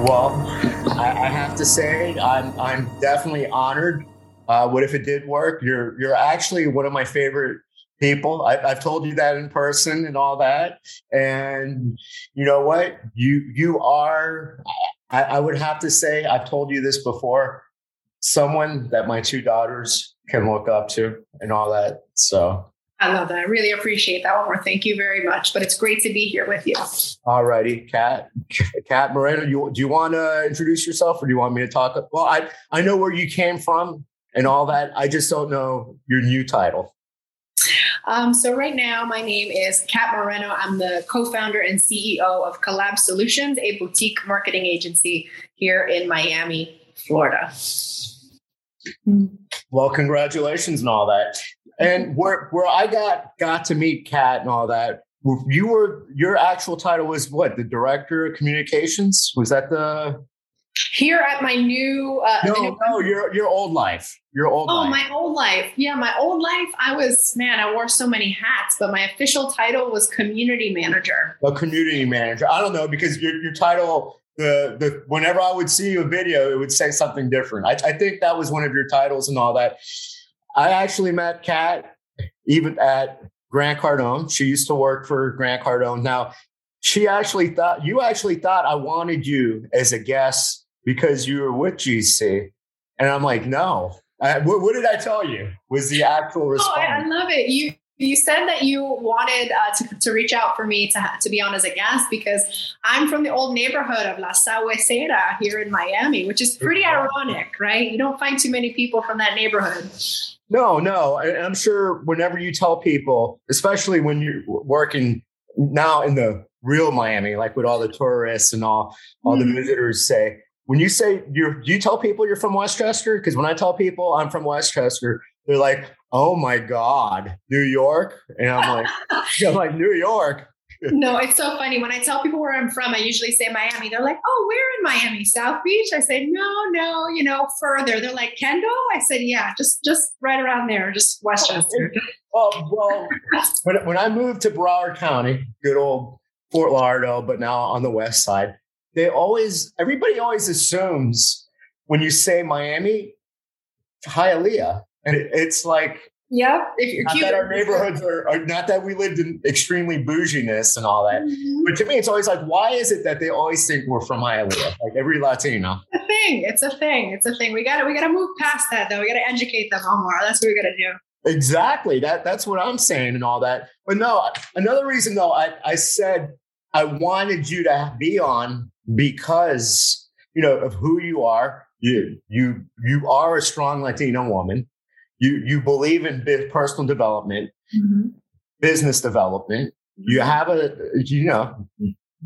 Well, I, I have to say, I'm I'm definitely honored. Uh, what if it did work? You're you're actually one of my favorite people. I, I've told you that in person and all that. And you know what? You you are. I, I would have to say, I've told you this before. Someone that my two daughters can look up to and all that. So I love that. I really appreciate that, Omar. Thank you very much. But it's great to be here with you. All righty, Kat. Kat Moreno, you, do you want to introduce yourself or do you want me to talk? Well, I, I know where you came from and all that. I just don't know your new title. Um, so right now, my name is Kat Moreno. I'm the co-founder and CEO of Collab Solutions, a boutique marketing agency here in Miami, Florida. Well, congratulations and all that. And where where I got got to meet Kat and all that, you were your actual title was what? The director of communications? Was that the here at my new uh, no new- no your your old life your old oh life. my old life yeah my old life i was man i wore so many hats but my official title was community manager a community manager i don't know because your, your title the the whenever i would see a video it would say something different I, I think that was one of your titles and all that i actually met kat even at grant cardone she used to work for grant cardone now she actually thought you actually thought i wanted you as a guest because you were with GC. And I'm like, no. I, what, what, did I tell you? Was the actual response? Oh, I, I love it. You you said that you wanted uh, to, to reach out for me to, to be on as a guest because I'm from the old neighborhood of La Sagüesera here in Miami, which is pretty ironic, right? You don't find too many people from that neighborhood. No, no. And I'm sure whenever you tell people, especially when you're working now in the real Miami, like with all the tourists and all, all mm. the visitors say, when you say you're, do you tell people you're from Westchester? Because when I tell people I'm from Westchester, they're like, "Oh my God, New York," and I'm like, "I'm like New York." No, it's so funny. When I tell people where I'm from, I usually say Miami. They're like, "Oh, where in Miami? South Beach?" I say, "No, no, you know, further." They're like, "Kendall?" I said, "Yeah, just just right around there, just Westchester." Oh, well, well, when when I moved to Broward County, good old Fort Lauderdale, but now on the west side, they always everybody always assumes when you say Miami, Hialeah, and it, it's like yeah, if you're not cute. that our neighborhoods are, are, not that we lived in extremely bouginess and all that, mm-hmm. but to me, it's always like, why is it that they always think we're from Hialeah? Like every Latino. It's a thing. It's a thing. It's a thing. We got to we got to move past that though. We got to educate them more. That's what we got to do. Exactly. That that's what I'm saying and all that. But no, another reason though, I I said I wanted you to be on because you know of who you are. You you you are a strong Latino woman. You you believe in personal development, mm-hmm. business development. You mm-hmm. have a you know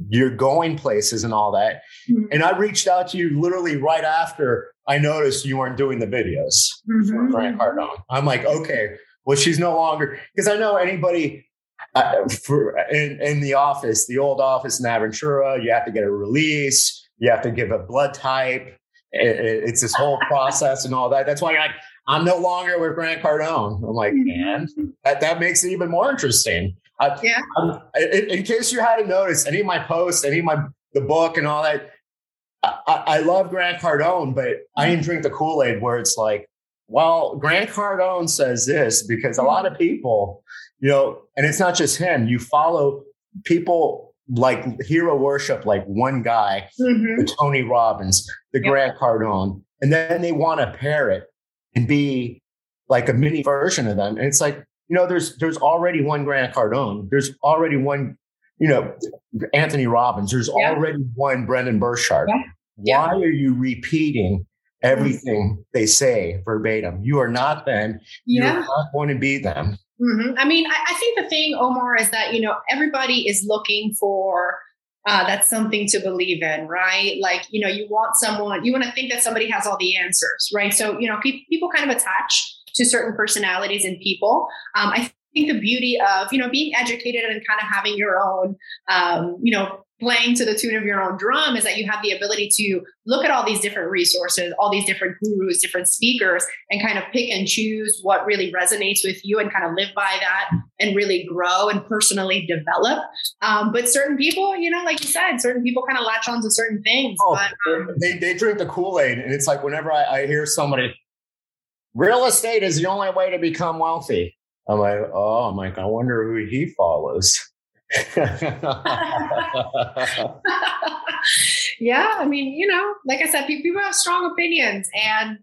you're going places and all that. Mm-hmm. And I reached out to you literally right after I noticed you weren't doing the videos mm-hmm. for Grant Cardone. I'm like, okay, well, she's no longer because I know anybody uh, for in, in the office, the old office in Aventura, you have to get a release, you have to give a blood type. It, it, it's this whole process and all that. That's why like, I'm no longer with Grant Cardone. I'm like, mm-hmm. and that, that makes it even more interesting. I, yeah. In, in, case you hadn't noticed, any of my posts, any of my the book and all that, I, I love Grant Cardone, but I didn't drink the Kool Aid where it's like, well, Grant Cardone says this because a lot of people you know, and it's not just him. You follow people like hero worship, like one guy, mm-hmm. the Tony Robbins, the yep. Grant Cardone, and then they want to pair it and be like a mini version of them. And it's like, you know, there's there's already one Grant Cardone. There's already one, you know, Anthony Robbins. There's already one Brendon Burchard. Why are you repeating everything they say verbatim? You are not them. You're not going to be them. Mm-hmm. I mean, I, I think the thing, Omar, is that, you know, everybody is looking for uh, that's something to believe in, right? Like, you know, you want someone, you want to think that somebody has all the answers, right? So, you know, people kind of attach to certain personalities and people. Um, I think the beauty of, you know, being educated and kind of having your own, um, you know, playing to the tune of your own drum is that you have the ability to look at all these different resources, all these different gurus, different speakers, and kind of pick and choose what really resonates with you and kind of live by that and really grow and personally develop. Um, but certain people, you know, like you said, certain people kind of latch on to certain things. Oh, but, um, they, they drink the Kool Aid. And it's like whenever I, I hear somebody, real estate is the only way to become wealthy. I'm like, oh, I'm like, I wonder who he follows. yeah, I mean, you know, like I said, people have strong opinions, and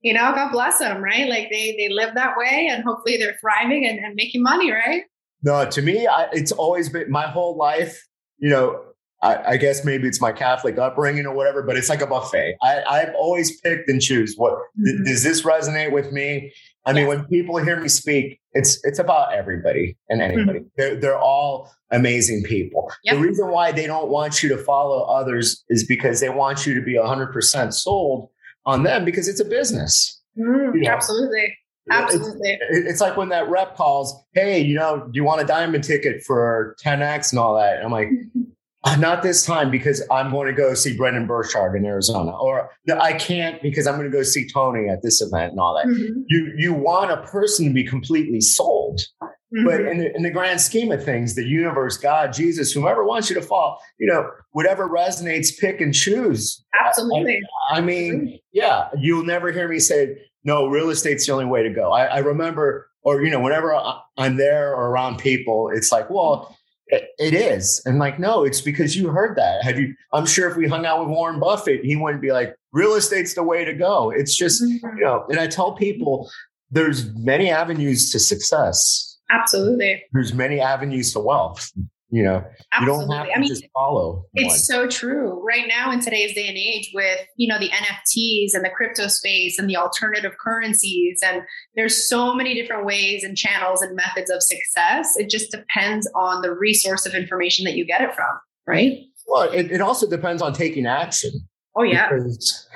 you know, God bless them, right? Like they they live that way, and hopefully they're thriving and, and making money, right? No, to me, I, it's always been my whole life. You know, I, I, guess maybe it's my Catholic upbringing or whatever, but it's like a buffet. I, have always picked and choose what mm-hmm. does this resonate with me. I mean, when people hear me speak, it's it's about everybody and mm-hmm. anybody. Mm-hmm. They're they're all amazing people. Yep. The reason why they don't want you to follow others is because they want you to be 100% sold on them because it's a business. Mm, you know? Absolutely. Absolutely. It's, it's, like when that rep calls, hey, you know, do you want a diamond ticket for 10X and all that? And I'm like, not this time because I'm going to go see Brendon Burchard in Arizona, or I can't because I'm going to go see Tony at this event and all that. Mm-hmm. You you want a person to be completely sold, mm-hmm. but in the, in the grand scheme of things, the universe, God, Jesus, whomever wants you to fall, you know, whatever resonates, pick and choose. Absolutely. I, I mean, yeah, you'll never hear me say no. Real estate's the only way to go. I, I remember, or you know, whenever I'm there or around people, it's like, well it is. And like, no, it's because you heard that. Have you? I'm sure if we hung out with Warren Buffett, he wouldn't be like, real estate's the way to go. It's just, mm-hmm. you know, and I tell people there's many avenues to success. Absolutely. There's many avenues to wealth. You know, Absolutely. you don't have to I mean, just follow. It's one. so true. Right now in today's day and age with, you know, the NFTs and the crypto space and the alternative currencies and there's so many different ways and channels and methods of success. It just depends on the resource of information that you get it from, right? Well, it, it also depends on taking action. Oh yeah. Because,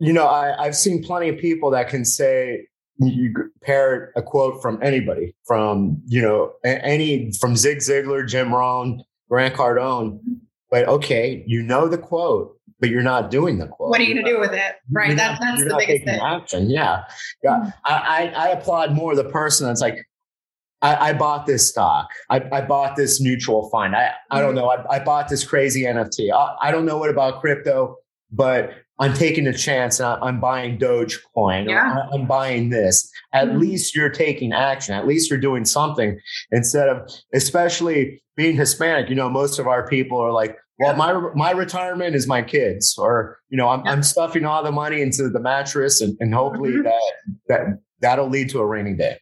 you know, I, I've seen plenty of people that can say, you pair a quote from anybody, from you know any from Zig Ziglar, Jim Rohn, Grant Cardone. But okay, you know the quote, but you're not doing the quote. What are you going to do with it? Right. That, that's the biggest thing. Action. Yeah. Yeah. Mm-hmm. I, I, I applaud more the person that's like, I, I bought this stock. I, I, bought this mutual fund. I, I don't mm-hmm. know. I, I bought this crazy NFT. I don't know what about crypto, but I'm taking a chance and I'm buying Dogecoin. Yeah. I'm buying this. At mm-hmm. least you're taking action. At least you're doing something instead of, especially being Hispanic. You know, most of our people are like, well, my my retirement is my kids, or you know, I'm, yeah. I'm stuffing all the money into the mattress, and, and hopefully mm-hmm. that that that'll lead to a rainy day.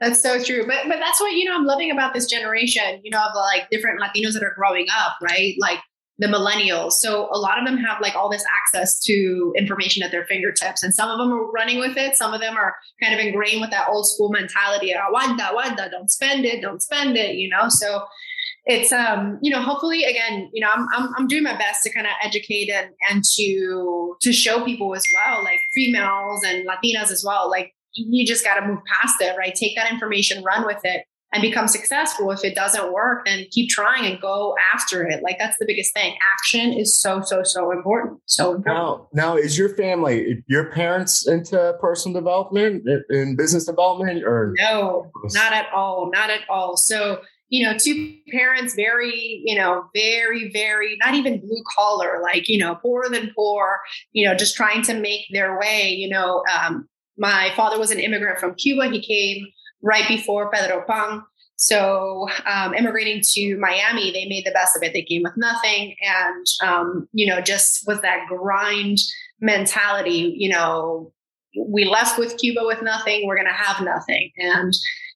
That's so true. But but that's what you know I'm loving about this generation, you know, of like different Latinos that are growing up, right? Like the millennials. So a lot of them have like all this access to information at their fingertips. And some of them are running with it. Some of them are kind of ingrained with that old school mentality. Wanda, wanda, don't spend it, don't spend it, you know? So it's um you know hopefully again you know I'm, I'm i'm doing my best to kind of educate and and to to show people as well like females and latinas as well like you just got to move past it right take that information run with it and become successful. If it doesn't work, then keep trying and go after it. Like that's the biggest thing. Action is so, so, so important. So important. Now, now is your family, your parents into personal development and business development or no, not at all. Not at all. So, you know, two parents, very, you know, very, very, not even blue collar, like, you know, poorer than poor, you know, just trying to make their way. You know, um, my father was an immigrant from Cuba. He came right before Pedro Pan. So, um, immigrating to Miami, they made the best of it. They came with nothing, and um, you know, just was that grind mentality. You know, we left with Cuba with nothing. We're to have nothing, and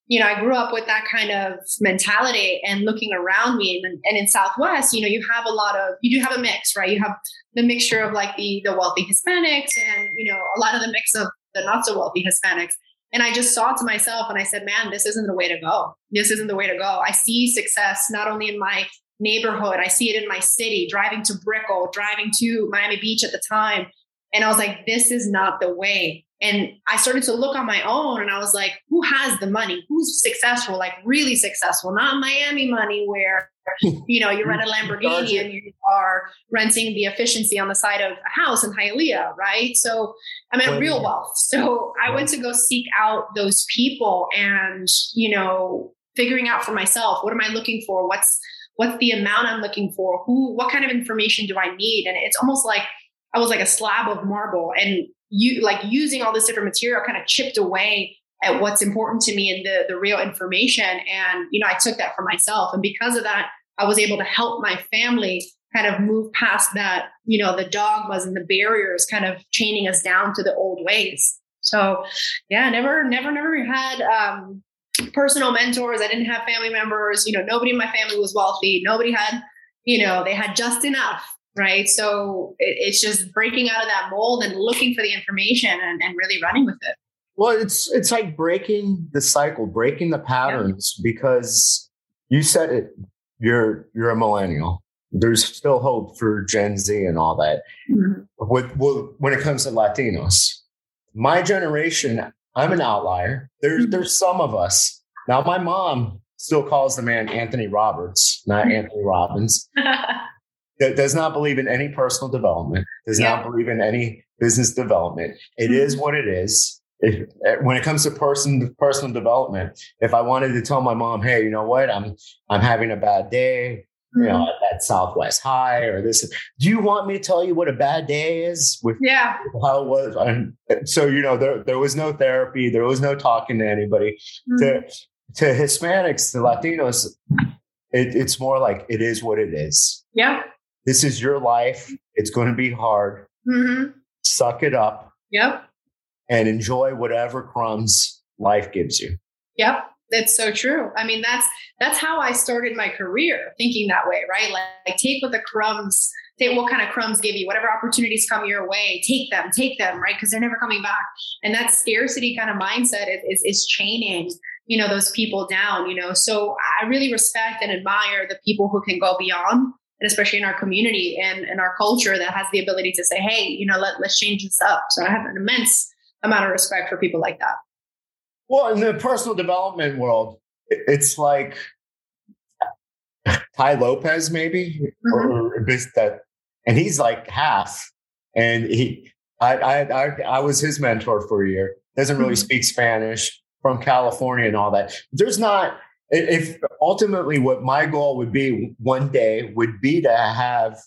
you know, I grew up with that kind of mentality. And looking around me, and, and in Southwest, you know, you have a lot of, you do have a mix, right? You have the mixture of like the the wealthy Hispanics, and you know, a lot of the mix of the not so wealthy Hispanics. And I just saw to myself and I said, man, this isn't the way to go. This isn't the way to go. I see success not only in my neighborhood. I see it in my city, driving to Brickell, driving to Miami Beach at the time. And I was like, this is not the way. And I started to look on my own and I was like, who has the money? Who's successful, like really successful? Not Miami money where, you know, you rent a Lamborghini and you are renting the efficiency on the side of a house in Hialeah, right? So I mean, real wealth. So I went to go seek out those people and, you know, figuring out for myself, what am I looking for? What's, what's the amount I'm looking for? Who, what kind of information do I need? And it's almost like I was like a slab of marble and you like using all this different material kind of chipped away at what's important to me and the the real information. And you know I took that for myself. And because of that I was able to help my family kind of move past that you know the dogmas and the barriers kind of chaining us down to the old ways. So yeah never never never had um personal mentors. I didn't have family members. You know nobody in my family was wealthy. Nobody had you know they had just enough right? So it, it's just breaking out of that mold and looking for the information and, and, really running with it. Well, it's it's like breaking the cycle, breaking the patterns yeah. because you said it. You're you're a millennial. There's still hope for Gen Z and all that. Mm-hmm. With, with, when it comes to Latinos, my generation, I'm an outlier. There's mm-hmm. there's some of us now. My mom still calls the man Anthony Roberts, not mm-hmm. Anthony Robbins. that does not believe in any personal development, does yeah. not believe in any business development. It mm-hmm. is what it is. If, eh, when it comes to person personal development, if I wanted to tell my mom, "Hey, you know what? I'm I'm having a bad day. You know, mm-hmm. at Southwest High or this. Do you want me to tell you what a bad day is? With yeah, how it was. And so you know, there there was no therapy. There was no talking to anybody. Mm-hmm. To to Hispanics, to Latinos, it, it's more like it is what it is. Yeah this is your life. It's going to be hard. Mm-hmm. Suck it up. Yep. And enjoy whatever crumbs life gives you. Yep. That's so true. I mean, that's that's how I started my career, thinking that way, right? Like, like take what the crumbs, take what kind of crumbs give you, whatever opportunities come your way, take them, take them, right? Because they're never coming back. And that scarcity kind of mindset is, is, is chaining you know those people down you know so i really respect and admire the people who can go beyond and especially in our community and in our culture that has the ability to say, hey, you know, let, let's change this up. So I have an immense amount of respect for people like that. Well, in the personal development world, it's like Tai Lopez, maybe, mm-hmm. or that, and he's like half. And he, I, I, I, I was his mentor for a year. Doesn't really mm-hmm. speak Spanish from California and all that. There's not if ultimately what my goal would be one day would be to have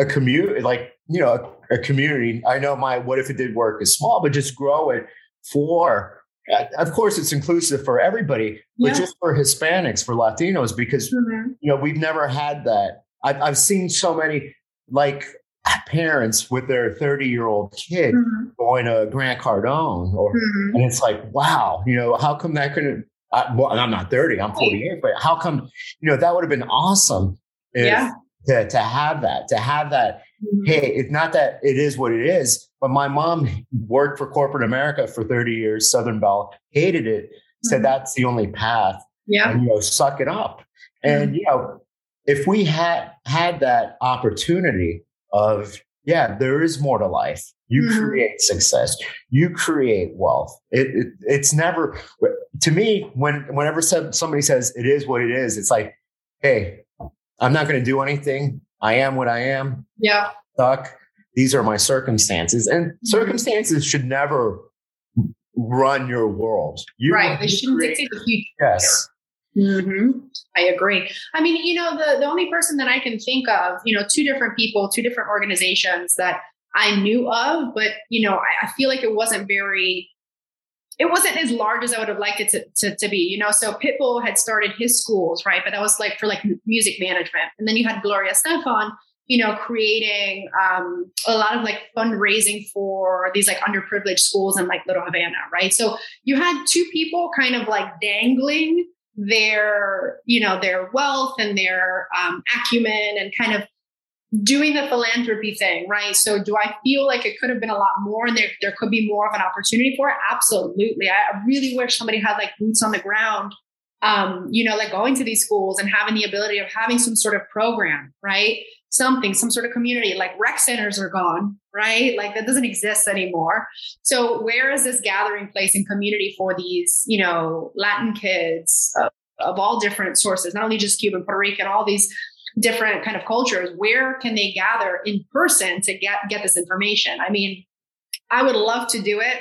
a community like you know a, a, community i know my what if it did work is small but just grow it for uh, of course it's inclusive for everybody but just for hispanics for latinos because mm-hmm. you know we've never had that I've, I've seen so many like parents with their 30 year old kid mm-hmm. going to grant cardone or mm-hmm. and it's like wow you know how come that couldn't I, well, I'm not 30, I'm 48, but how come, you know, that would have been awesome if, yeah. To, to have that, to have that. Mm-hmm. Hey, it's not that it is what it is, but my mom worked for corporate America for 30 years, Southern Bell, hated it, mm-hmm. said that's the only path. Yeah. And, you know, suck it up. Mm-hmm. And, you know, if we had had that opportunity of, yeah, there is more to life. You mm-hmm. create success. You create wealth. It, it, it's never to me when whenever somebody says it is what it is. It's like, hey, I'm not going to do anything. I am what I am. Yeah. Suck. These are my circumstances, and mm-hmm. circumstances should never run your world. You right. They shouldn't dictate the future. Yes. Mm-hmm. I agree. I mean, you know, the, the only person that I can think of, you know, two different people, two different organizations that I knew of, but you know, I, I, feel like it wasn't very, it wasn't as large as I would have liked it to, to, to, be, you know. So Pitbull had started his schools, right? But that was like for like music management. And then you had Gloria Estefan, you know, creating um, a lot of like fundraising for these like underprivileged schools in like Little Havana, right? So you had two people kind of like dangling their, you know, their wealth and their um, acumen and kind of doing the philanthropy thing, right? So do I feel like it could have been a lot more and there, there could be more of an opportunity for it? Absolutely. I really wish somebody had like boots on the ground um, you know, like going to these schools and having the ability of having some sort of program, right? Something, some sort of community, like rec centers are gone, right? Like that doesn't exist anymore. So where is this gathering place and community for these, you know, Latin kids of, of all different sources, not only just Cuban, Puerto Rican, all these different kind of cultures? Where can they gather in person to get get this information? I mean, I would love to do it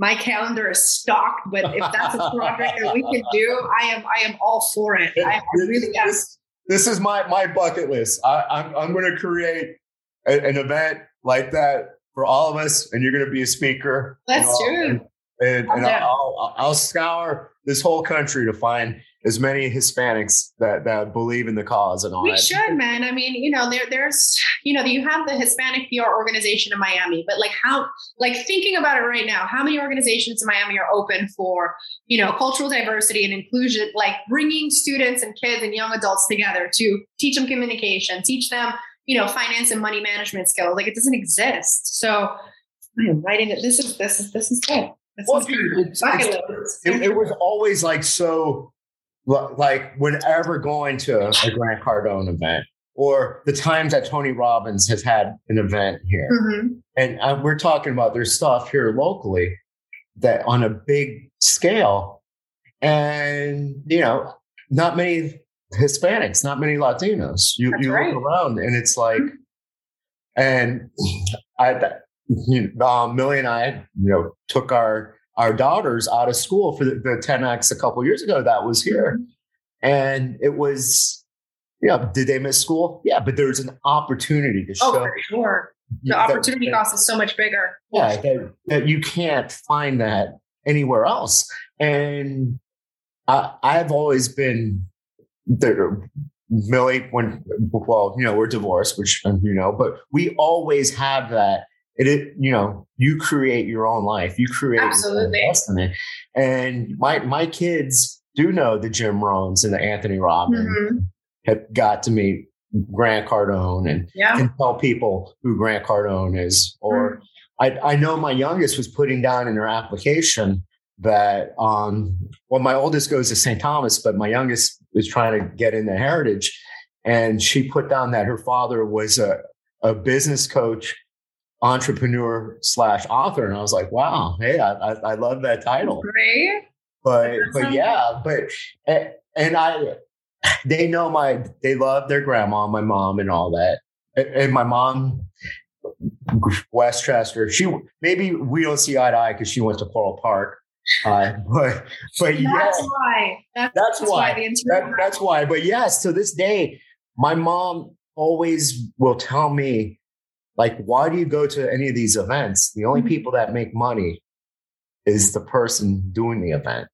my calendar is stocked, but if that's a project that we can do, I am I am all for it. I, I really am. This, this, is my my bucket list. I, I'm, I'm going to create a, an event like that for all of us, and you're going to be a speaker. That's true. And, and, and I'll, I'll, I'll scour this whole country to find as many Hispanics that that believe in the cause and all we that. should, man. I mean, you know, there there's you know, you have the Hispanic PR organization in Miami, but like how like thinking about it right now, how many organizations in Miami are open for, you know, cultural diversity and inclusion, like bringing students and kids and young adults together to teach them communication, teach them, you know, finance and money management skills. Like it doesn't exist. So I'm writing it. This is this is this is good. Well, is it, it was always like so like whenever going to a Grant Cardone event or the times that Tony Robbins has had an event here. Mm-hmm. And uh, we're talking about there's stuff here locally that on a big scale. And, you know, not many Hispanics, not many Latinos. You, you right. look around and it's like, mm-hmm. and I, you know, um, Millie and I, you know, took our our daughters out of school for the, the 10X a couple years ago that was here. Mm-hmm. And it was, yeah, did they miss school? Yeah, but there's an opportunity to oh, show. Oh, for sure. The opportunity that, cost is so much bigger. Yeah, that, that, you can't find that anywhere else. And I, I've always been there. Millie, when well, you know, we're divorced, which um, you know, but we always have that it, it you know you create your own life you create absolutely destiny and my my kids do know the jim rohns and the anthony robbins mm-hmm. have got to meet grant cardone and yeah. can tell people who grant cardone is or mm-hmm. I, I know my youngest was putting down in her application that um well my oldest goes to st thomas but my youngest is trying to get into heritage and she put down that her father was a, a business coach entrepreneur slash author. And I was like, wow, hey, I, I, I love that title. Great. But, but yeah, but, and I, they know my, they love their grandma, my mom and all that. And my mom, Westchester, she, maybe we don't see eye to eye because she went to Coral Park. Uh, but but that's yes, why that's, that's, that's why, why that, that's why. But yes, to this day, my mom always will tell me like, why do you go to any of these events? The only mm-hmm. people that make money is the person doing the event.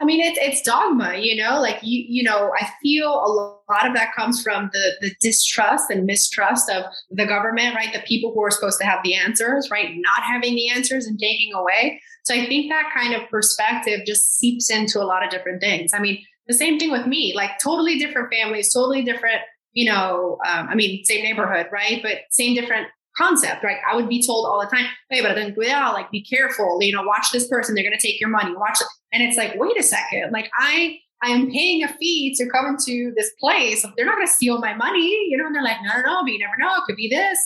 I mean, it's it's dogma, you know. Like you, you know, I feel a lot of that comes from the the distrust and mistrust of the government, right? The people who are supposed to have the answers, right, not having the answers and taking away. So I think that kind of perspective just seeps into a lot of different things. I mean, the same thing with me, like totally different families, totally different, you know. Um, I mean, same neighborhood, right, but same different concept, right? I would be told all the time, hey, but then cuidado, like be careful, you know, watch this person, they're gonna take your money, watch it. And it's like, wait a second, like I I am paying a fee to come to this place. They're not gonna steal my money, you know, and they're like, no, no, no, but you never know, it could be this.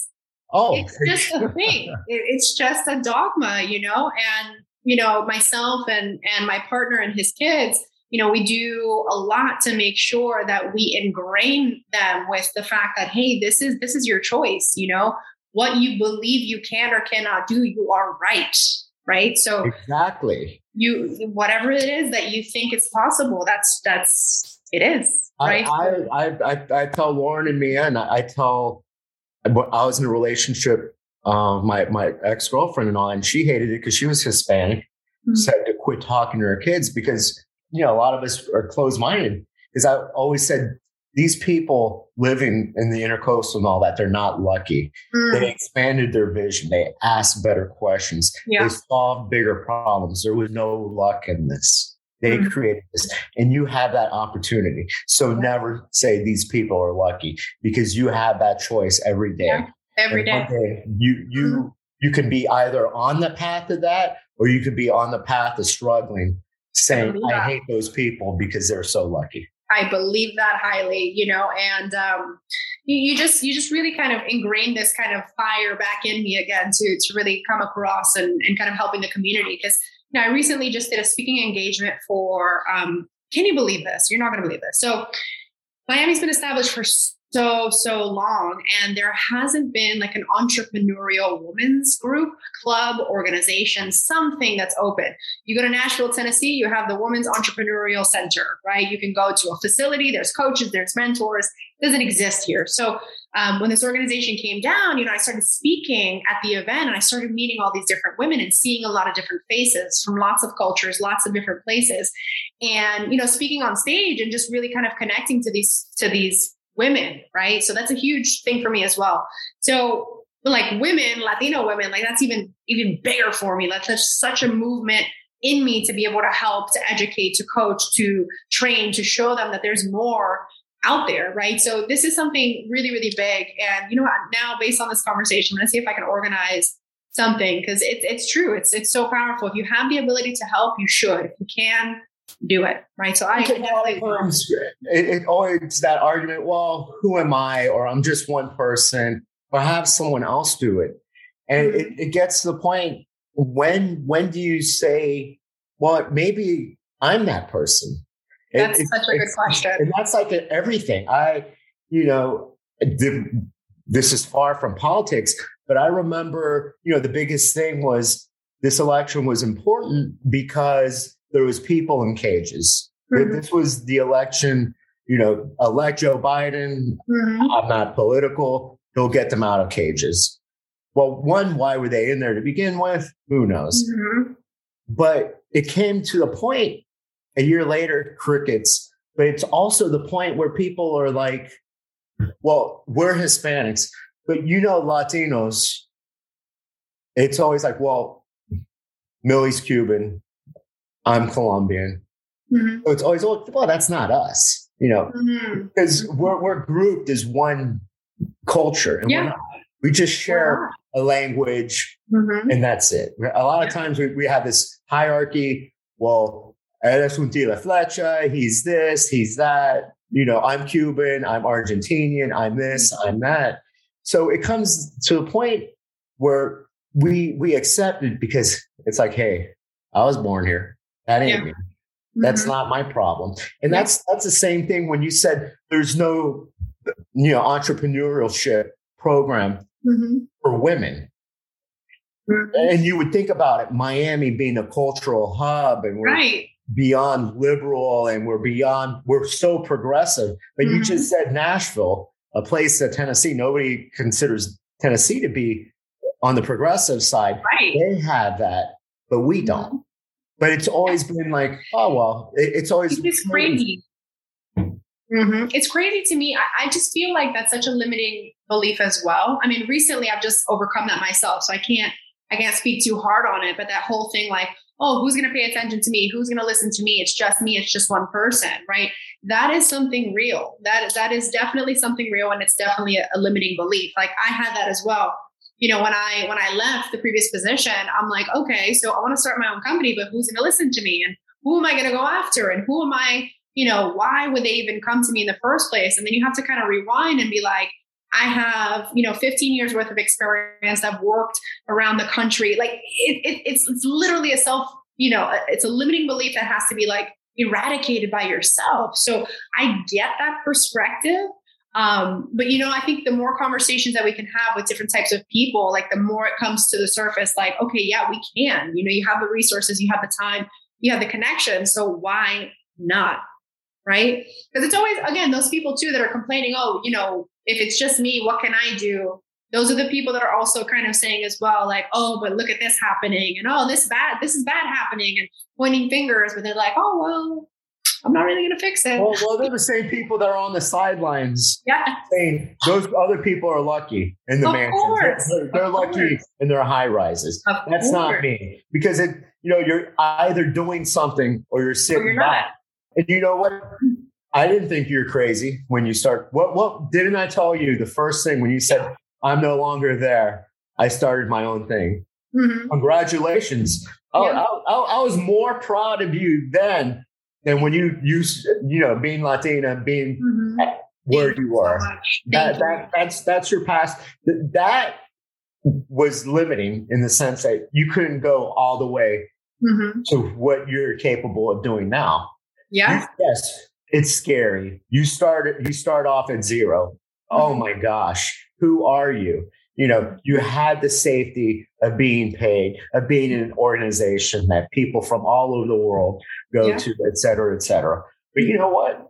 Oh, it's just a thing. it's just a dogma, you know, and you know, myself and and my partner and his kids, you know, we do a lot to make sure that we ingrain them with the fact that, hey, this is this is your choice, you know, what you believe you can or cannot do, you are right. Right. So exactly you whatever it is that you think is possible, that's that's it is. Right. I I I, I tell Lauren and Mia, and I, I tell I was in a relationship, um, my my ex girlfriend and all, and she hated it because she was Hispanic. Mm-hmm. Said to quit talking to her kids because you know a lot of us are closed minded. Because I always said these people living in the intercoastal and all that, they're not lucky. Mm. They expanded their vision. They asked better questions. Yeah. They solved bigger problems. There was no luck in this. They mm. created this. And you have that opportunity. So yeah. never say these people are lucky because you have that choice every day. Yeah. Every day. day. You you mm. you can be either on the path of that or you could be on the path of struggling saying I, I hate those people because they're so lucky. I believe that highly, you know, and um, you, you, just you just really kind of ingrained this kind of fire back in me again to to really come across and, and kind of helping the community because you know I recently just did a speaking engagement for um, can you believe this? You're not going to believe this. So Miami's been established for so so long. And there hasn't been like an entrepreneurial women's group club organization something that's open. You go to nashville tennessee you have the women's entrepreneurial center right? You can go to a facility there's coaches there's mentors it doesn't exist here. So um, when this organization came down you know i started speaking at the event and i started meeting all these different women and seeing a lot of different faces from lots of cultures lots of different places. And you know speaking on stage and just really kind of connecting to these to these women, right? So that's a huge thing for me as well. So like women, Latino women, like that's even even bigger for me. That's just such a movement in me to be able to help, to educate, to coach, to train, to show them that there's more out there, right? So this is something really, really big. And you know, now based on this conversation, I'm gonna see if I can organize something because it's it's true. It's it's so powerful. If you have the ability to help, you should. If you can, do it right? So i definitely firms, it, it always that argument well who am i? Or i'm just one person or have someone else do it. And mm-hmm. it, it gets to the point when when do you say well maybe i'm that person? That's it, such a good question. and that's like everything. I you know this is far from politics but i remember you know the biggest thing was this election was important because there was people in cages. Mm-hmm. This was the election, you know, elect Joe Biden. Mm-hmm. I'm not political. He'll get them out of cages. Well, one, why were they in there to begin with? Who knows? Mm-hmm. But it came to the point a year later, crickets. But it's also the point where people are like, well, we're Hispanics, but you know, Latinos, it's always like, well, Millie's Cuban, I'm Colombian. Mm-hmm. So it's always, well, that's not us, you know, because mm-hmm. we're, we're grouped as one culture and yeah. we just share a language mm-hmm. and that's it. A lot of times we, we have this hierarchy. Well, eres un tira flecha, he's this, he's that. You know, I'm Cuban, I'm Argentinian, I'm this, I'm that. So it comes to a point where we we accept it because it's like, hey, I was born here. That ain't yeah. me. That's mm-hmm. not my problem. And yeah. that's that's the same thing when you said there's no you know entrepreneurship program mm-hmm. for women. Mm-hmm. And you would think about it, Miami being a cultural hub and we're right. beyond liberal and we're beyond, we're so progressive. But you just mm-hmm. said Nashville, a place that Tennessee, nobody considers Tennessee to be on the progressive side. Right. They have that, but we don't. But it's always been like, oh well, it, it's always it's crazy. Mm-hmm. It's crazy to me. I, I, just feel like that's such a limiting belief as well. I mean, recently I've just overcome that myself, so I can't I can't speak too hard on it. But that whole thing, like, oh, who's going to pay attention to me? Who's going to listen to me? It's just me. It's just one person, right? That is something real. That that is definitely something real, and it's definitely a, a limiting belief. Like I had that as well you know, when I when I left the previous position, I'm like, okay, so I want to start my own company, but who's going to listen to me, and who am I going to go after, and who am I? You know, why would they even come to me in the first place? And then you have to kind of rewind and be like, I have, you know, 15 years worth of experience. I've worked around the country. Like it, it, it's, it's literally a self, you know, it's a limiting belief that has to be like eradicated by yourself. So I get that perspective, um, but you know, I think the more conversations that we can have with different types of people, like the more it comes to the surface, like, okay, yeah, we can. You know, you have the resources, you have the time, you have the connection. So why not? Right? Because it's always, again, those people too that are complaining, oh, you know, if it's just me, what can I do? Those are the people that are also kind of saying as well, like, oh, but look at this happening, and oh, this bad, this is bad happening, and pointing fingers, but they're like, oh, well, I'm not really going to fix it. Well, well, they're the same people that are on the sidelines. Yeah. Saying those other people are lucky in the mansion. They're, they're lucky in their high rises. Of That's course. not me because it, you know, you're either doing something or you're sitting or you're back. And you know what? I didn't think you're crazy when you start. What, what didn't I tell you the first thing when you said, I'm no longer there? I started my own thing. Mm-hmm. Congratulations. Yeah. I, I, I was more proud of you then than when you you you know being Latina, being Mhm. where Thank you so that, you. that that's that's your past. Th- That was limiting in the sense that you couldn't go all the way Mhm. to what you're capable of doing now. Yeah. Yes, it's scary. You start you start off at 0 Oh Mhm. my gosh, who are you? You know, you had the safety of being paid, of being in an organization that people from all over the world go Yeah. to, et cetera, et cetera. But you know what?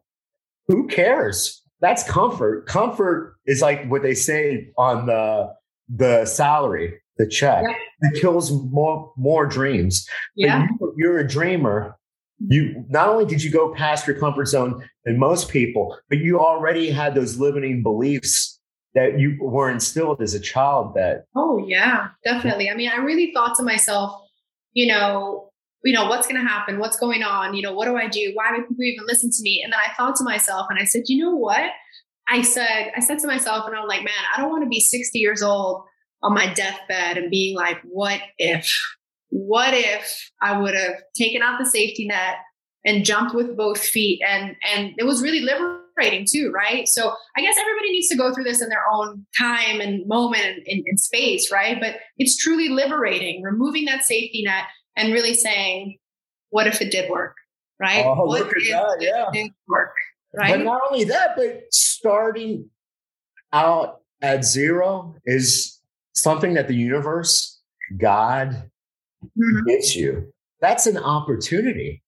Who cares? That's comfort. Comfort is like what they say on the the salary, the check. Yeah. It kills more more dreams. But Yeah. you, you're a dreamer. You not only did you go past your comfort zone than most people, but you already had those limiting beliefs that you were instilled as a child. That Oh yeah, definitely. I mean, I really thought to myself, you know, you know, what's going to happen? What's going on? You know, what do I do? Why would people even listen to me? And then I thought to myself, and I said, you know what? I said, I said to myself, and I'm like, man, I don't want to be 60 years old on my deathbed and being like, what if? What if I would have taken out the safety net and jumped with both feet? And and it was really liberating too, right? So I guess everybody needs to go through this in their own time and moment and, and, and space, right? But it's truly liberating, removing that safety net and really saying, what if it did work? Right? Oh, what look at if that, it yeah. did work? but Right? not only that, but starting out at zero is something that the universe, God, Mhm. gives you. That's an opportunity.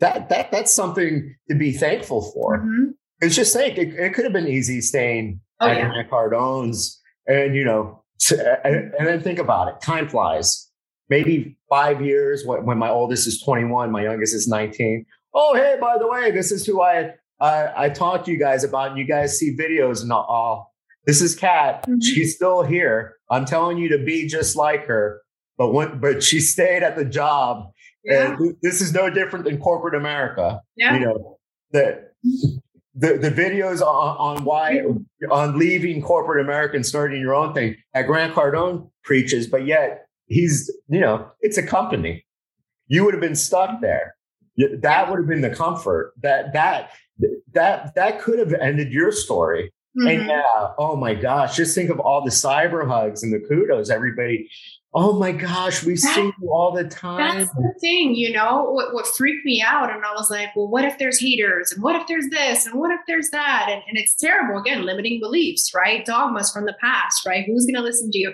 That that that's something to be thankful for. Mhm. It's just think it, it could have been easy staying Oh, at yeah. Grant Cardone's, and you know, t- and, and then think about it. Time flies. Maybe five years when, when my oldest is 21, my youngest is 19. Oh, hey, by the way, this is who I I, I talked to you guys about. And you guys see videos and all. This is Kat. Mhm. She's still here. I'm telling you to be just like her. But when, but she stayed at the job. Yeah. And this is no different than corporate America Yeah. you know the the, the videos on, on why on leaving corporate America and starting your own thing that Grant Cardone preaches, but yet he's you know it's a company. You would have been stuck there. That would have been the comfort. That that that that could have ended your story. And Mhm. yeah, oh my gosh, just think of all the cyber hugs and the kudos, everybody. Oh my gosh, we That- see you all the time. That's the thing, you know, what, what freaked me out. And I was like, well, what if there's haters? And what if there's this? And what if there's that? And, and it's terrible. Again, limiting beliefs, right? Dogmas from the past, right? Who's going to listen to you?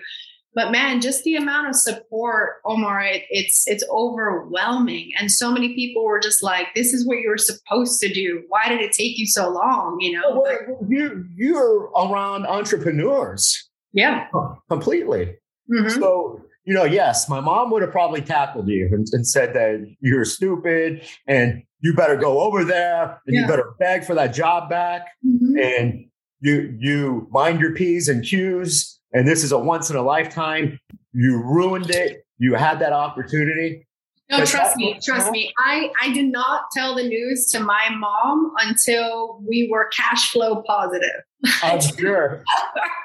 But man, just the amount of support, Omar, it, it's it's overwhelming. And so many people were just like, "This is what you were supposed to do. Why did it take you so long?" You know? Well, But- you you're around entrepreneurs yeah. completely. Mhm. So you know, yes, my mom would have probably tackled you and, and said that you're stupid and you better go over there and you better beg for that job back Mhm. and you you mind your p's and q's and this is a once in a lifetime. You ruined it. You had that opportunity. No, trust me, trust me. I, I did not tell the news to my mom until we were cash flow positive. I'm sure.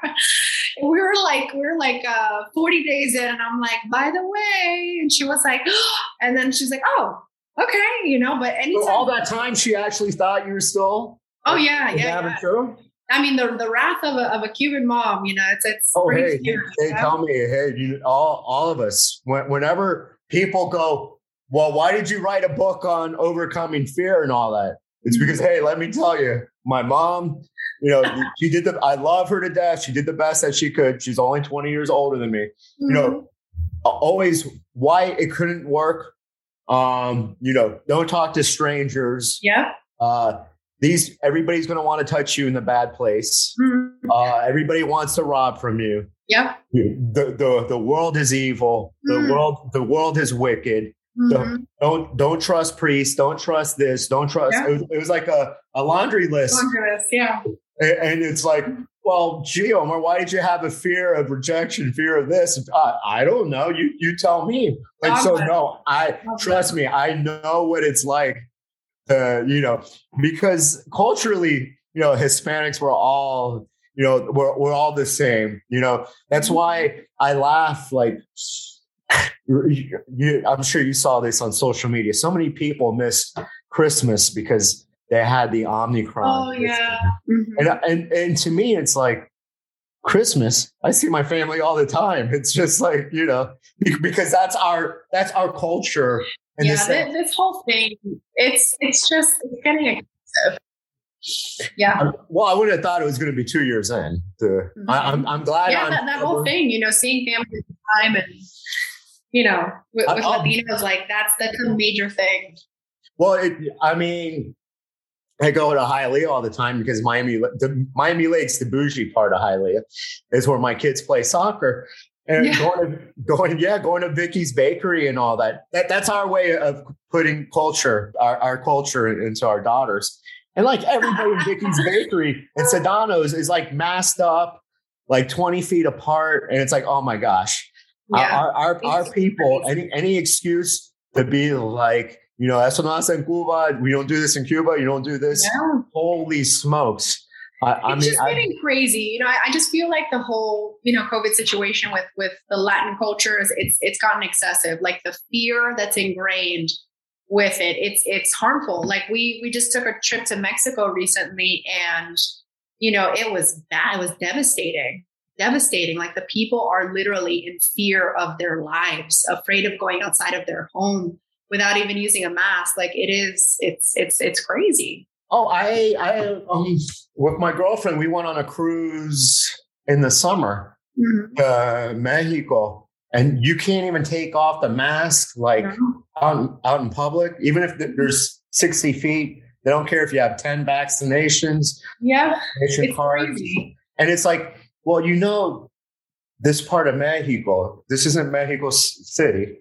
we were like, we were like uh, 40 days in, and I'm like, by the way, and she was like, and then she's like, oh, okay, you know. But anytime, So all that time, she actually thought you were still. oh yeah, yeah, yeah. true? I mean, the the wrath of a of a Cuban mom, you know, it's it's. Oh, hey, scary, hey, you know? tell me, hey, you, all, all of us, when, whenever people go, well, why did you write a book on overcoming fear and all that? It's because, hey, let me tell you, my mom, you know, she did the, I love her to death. She did the best that she could. She's only 20 years older than me. You know, always why it couldn't work. Um, you know, don't talk to strangers. yeah. Uh, these, everybody's going to want to touch you in the bad place. Mhm. Uh, everybody wants to rob from you Yeah. the the the world is evil. The Mm. world the world is wicked. Mhm. Don't don't trust priests. Don't trust this. Don't trust. Yeah. It, was, it was like a, a laundry list, through this, yeah. A- and it's like, well, gee, Omar, why did you have a fear of rejection, fear of this? I, I don't know. You you tell me. Like so, no, I trust me. I know what it's like. To, you know, because culturally, you know, Hispanics were all you know we're, we're all the same you know that's why i laugh like you, I'm sure you saw this on social media. So many people missed Christmas because they had the Omicron. Oh yeah. Mm-hmm. And, and and to me, it's like Christmas. I see my family all the time. It's just like you know because that's our that's our culture. And yeah, this, this whole thing. It's it's just it's getting expensive. Yeah. Well, I wouldn't have thought it was going to be two years in. To, mm-hmm. I, am I'm, I'm glad. Yeah, that, that whole thing. You know, seeing family time and you know with, with Latinos, like that's that's a major thing. Well, it, I mean, I go to Hialeah all the time because Miami, the Miami Lakes, the bougie part of Hialeah, is where my kids play soccer. And yeah. going to going, yeah, going to Vicky's Bakery and all that. That that's our way of putting culture, our, our culture into our daughters. And like everybody in Vicky's Bakery and Sedano's is like masked up, like 20 feet apart. And it's like, oh my gosh. Yeah. Our our, our people, any any excuse to be like, you know, eso no hace en Cuba. We don't do this in Cuba. You don't do this. Yeah. Holy smokes. I, I it's mean, just getting I, crazy. You know, I, I, just feel like the whole, you know, COVID situation with with the Latin cultures, it's it's gotten excessive. Like the fear that's ingrained with it, it's it's harmful. Like we we just took a trip to Mexico recently, and you know, it was bad. It was devastating, devastating. Like the people are literally in fear of their lives, afraid of going outside of their home without even using a mask. Like it is, it's it's it's crazy. Oh, I I um with my girlfriend, we went on a cruise in the summer, mm-hmm. uh, Mexico, and you can't even take off the mask like out, out in public, even if there's sixty feet. They don't care if you have ten vaccinations. Yeah, it's cards. crazy. And it's like, well, you know, this part of Mexico, this isn't Mexico City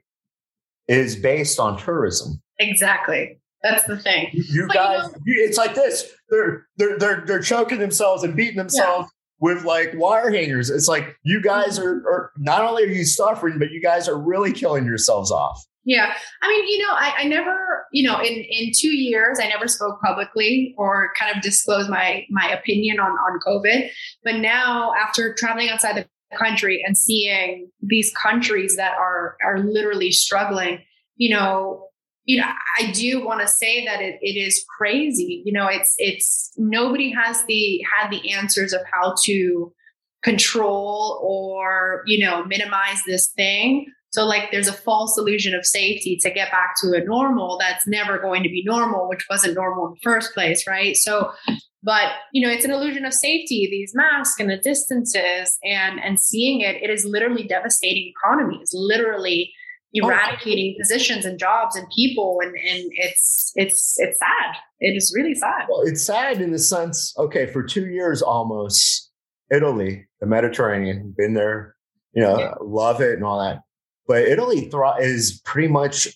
is based on tourism. Exactly. That's the thing. You but guys, you know, it's like this. They're they're they're they're choking themselves and beating themselves yeah. with like wire hangers. It's like you guys mm-hmm. are, are not only are you suffering, but you guys are really killing yourselves off. Yeah. I mean, you know, I, I never, you know, in, in two years, I never spoke publicly or kind of disclosed my my opinion on, on COVID. But now after traveling outside the country and seeing these countries that are are literally struggling you know you know i do want to say that it, it is crazy you know it's it's nobody has the had the answers of how to control or you know minimize this thing so like there's a false illusion of safety to get back to a normal that's never going to be normal which wasn't normal in the first place right? So but you know it's an illusion of safety these masks and the distances and and seeing it. It is literally devastating economies literally oh, eradicating oh. positions and jobs and people and and it's it's it's sad. It is really sad. Well it's sad in the sense okay for two years almost italy the mediterranean been there you know yeah. love it and all that but italy is pretty much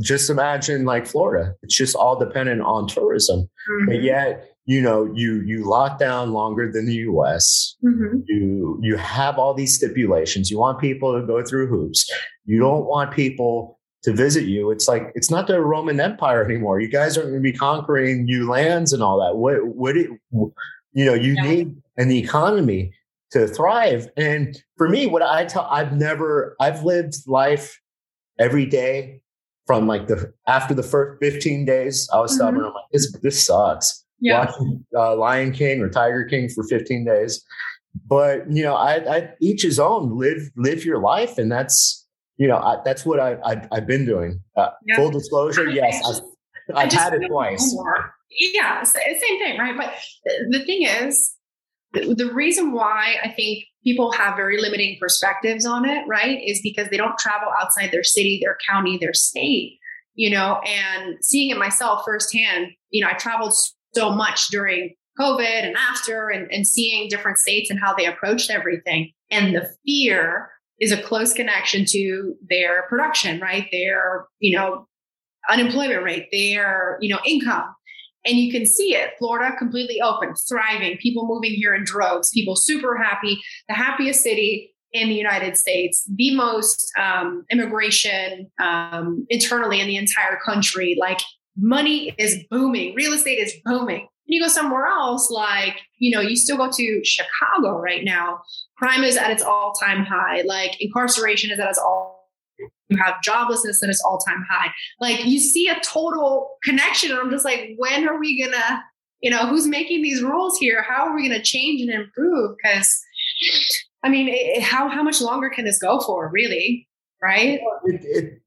just imagine like florida. It's just all dependent on tourism. Mm-hmm. but yet you know you you lock down longer than the us mm-hmm. you you have all these stipulations. You want people to go through hoops. You don't want people to visit you. It's like it's not the roman empire anymore. You guys aren't going to be conquering new lands and all that. What what it you know you yeah. need an economy to thrive and for me what i tell i've never i've lived life every day from like the after the first 15 days i was mm-hmm. stubborn i'm like this this sucks yeah. watching uh, Lion King or Tiger King for 15 days. But you know, I, I each his own. Live live your life, and that's you know I, that's what I, I have been doing. Uh, yeah. Full disclosure, yes, I've, I've had it twice. More. Yeah, same thing, right? But the thing is, the reason why I think people have very limiting perspectives on it, right, is because they don't travel outside their city, their county, their state, you know, and seeing it myself firsthand, you know, I traveled so much during COVID and after, and, and seeing different states and how they approached everything. And the fear is a close connection to their production, right? Their, you know, unemployment rate, their, you know, income. And you can see it. Florida completely open, thriving, people moving here in droves, people super happy, the happiest city in the United States, the most um, immigration um, internally in the entire country. Like money is booming, real estate is booming. And you go somewhere else, like, you know, you still go to Chicago right now, crime is at its all time high, like incarceration is at its all you have joblessness at its all time high. Like you see a total connection. And I'm just like, when are we gonna, you know, who's making these rules here? How are we gonna change and improve? Because I mean, it, how how much longer can this go for, really? Right? It, it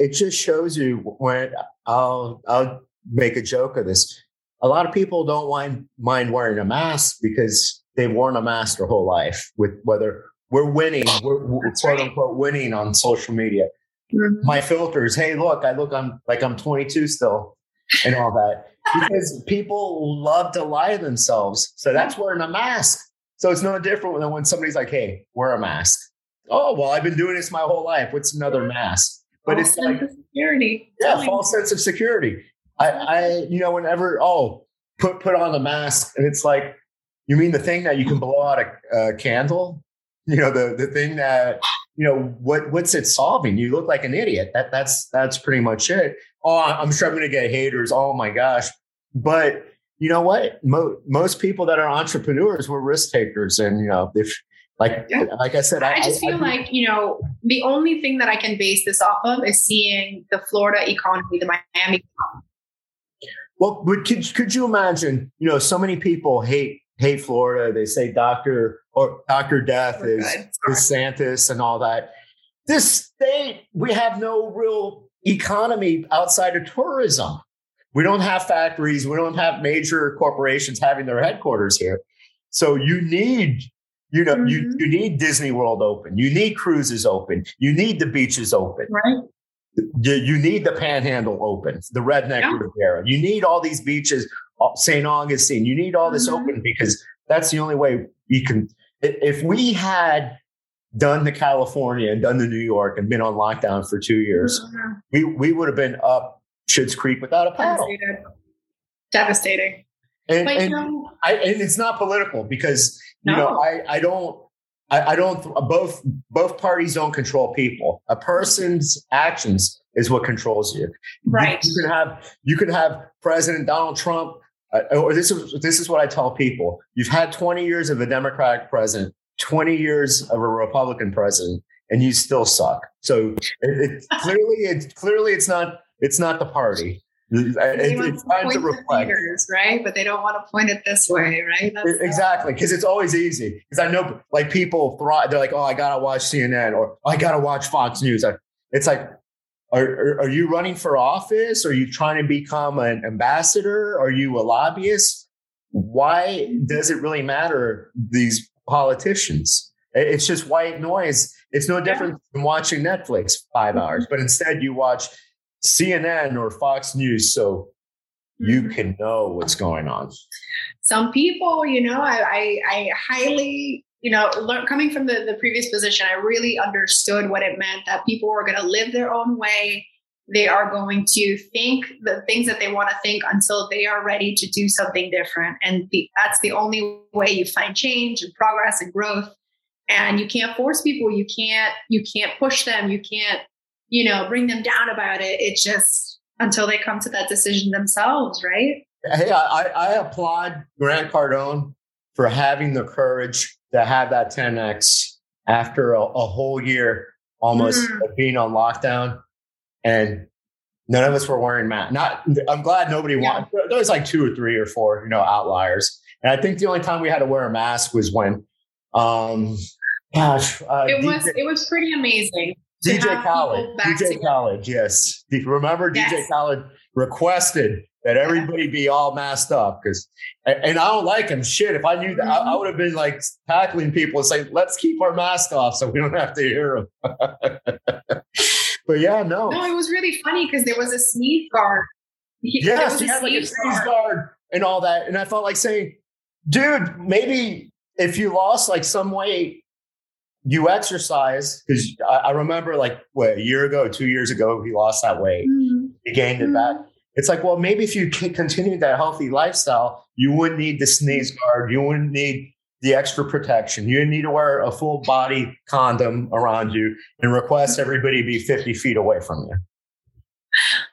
it just shows you when I'll I'll make a joke of this. A lot of people don't mind mind wearing a mask because they've worn a mask their whole life. With whether we're winning, we're, we're quote unquote winning on social media. Mhm. My filters, hey, look, I look, I'm like I'm 22 still, and all that because people love to lie to themselves. So that's wearing a mask. So it's no different than when somebody's like, hey, wear a mask. Oh well, I've been doing this my whole life. What's another mask? But False it's like security. yeah, false sense of security. I, I, you know, whenever oh, put put on the mask, and it's like, you mean the thing that you can blow out a, a candle? You know, the the thing that you know what what's it solving? You look like an idiot. That that's that's pretty much it. Oh, I'm sure I'm going to get haters. Oh my gosh, but you know what? Mo- most people that are entrepreneurs were risk takers, and you know, if like Yeah. like I said, I, I just feel like, you know, the only thing that I can base this off of is seeing the Florida economy, the Miami. economy Well, but could could you imagine? You know, so many people hate hate Florida. They say Doctor or Doctor Death is. DeSantis and all that. This state, we have no real economy outside of tourism. We don't have factories. We don't have major corporations having their headquarters here. So you need, you know, you Mhm. you need Disney World open. You need cruises open. You need the beaches open. Right. You, you need the Panhandle open, the Redneck Yeah. Riviera. You need all these beaches, uh, St. Augustine. You need all this Mhm. open because that's the only way you can. If we had done the California and done the New York and been on lockdown for two years, Mhm. we we would have been up Schitt's Creek without a paddle. Devastated. Devastating. And, But, and you know, I, and it's not political because you know I I don't I, I don't both both parties don't control people. A person's actions is what controls you. You- Right. You, can have you can have President Donald Trump. Or oh, this is this is what I tell people. You've had 20 years of a Democratic president, 20 years of a Republican president, and you still suck. So it, it clearly it's clearly it's not it's not the party. It- it- it's to time to reflect. fingers, right? But they don't want to point it this way, right? That's Exactly, because it's always easy. Because I know, like people thrive. They're like, "Oh, I gotta watch CNN," or "I gotta watch Fox News." I- It's like, are, are are you running for office? Are you trying to become an ambassador? Are you a lobbyist? Why does it really matter? These politicians? It's just white noise. It's no different than watching Netflix five hours, but instead you watch CNN or Fox News, so you Mhm. can know what's going on. some people, you know, I, I, I highly, you know, learn, coming from the, the previous position, I really understood what it meant that people were going to live their own way. They are going to think the things that they want to think until they are ready to do something different. And the, that's the only way you find change and progress and growth. And you can't force people. You can't, you can't push them. You can't, you know, bring them down about it. It's just until they come to that decision themselves, right? Hey, I, I applaud Grant Cardone for having the courage to have that 10x after a, a whole year almost Mhm. of being on lockdown, and none of us were wearing masks. Not, I'm glad nobody Yeah. wanted. There was like two or three or four, you know, outliers, and I think the only time we had to wear a mask was when, um, gosh, uh, it was it was pretty amazing. DJ Khaled, DJ. Khaled, yes. Remember, DJ Yes. Requested that everybody be all masked up because, and I don't like him. Shit, if I knew that, I, I Mhm. would have been like tackling people and saying, "Let's keep our mask off so we don't have to hear them." but yeah, no, No, it was really funny because there was a sneeze guard. He- yes, was he had like a sneeze guard and all that, and I felt like saying, "Dude, maybe if you lost like some weight." You exercise because I, I remember like what a year ago, two years ago, he lost that weight. Mhm. he gained it back. It's like, well, maybe if you continued that healthy lifestyle, you wouldn't need the sneeze guard. You wouldn't need the extra protection. You need to wear a full body condom around you and request everybody be 50 feet away from you.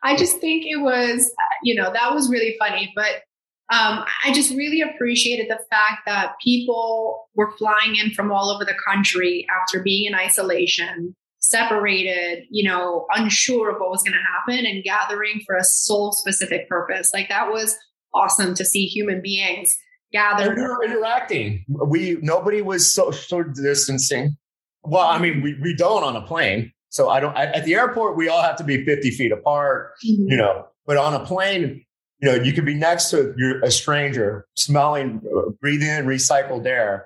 I just think it was, you know, that was really funny. But um, I just really appreciated the fact that people were flying in from all over the country after being in isolation separated, you know, unsure of what was going to happen and gathering for a sole specific purpose. Like that was awesome to see human beings gather. And we were interacting. We nobody was social distancing. Well, I mean, we, we don't on a plane. So I don't at the airport we all have to be 50 feet apart, Mhm. you know. But on a plane, you know, you could be next to your, a stranger, smelling, breathing in recycled air,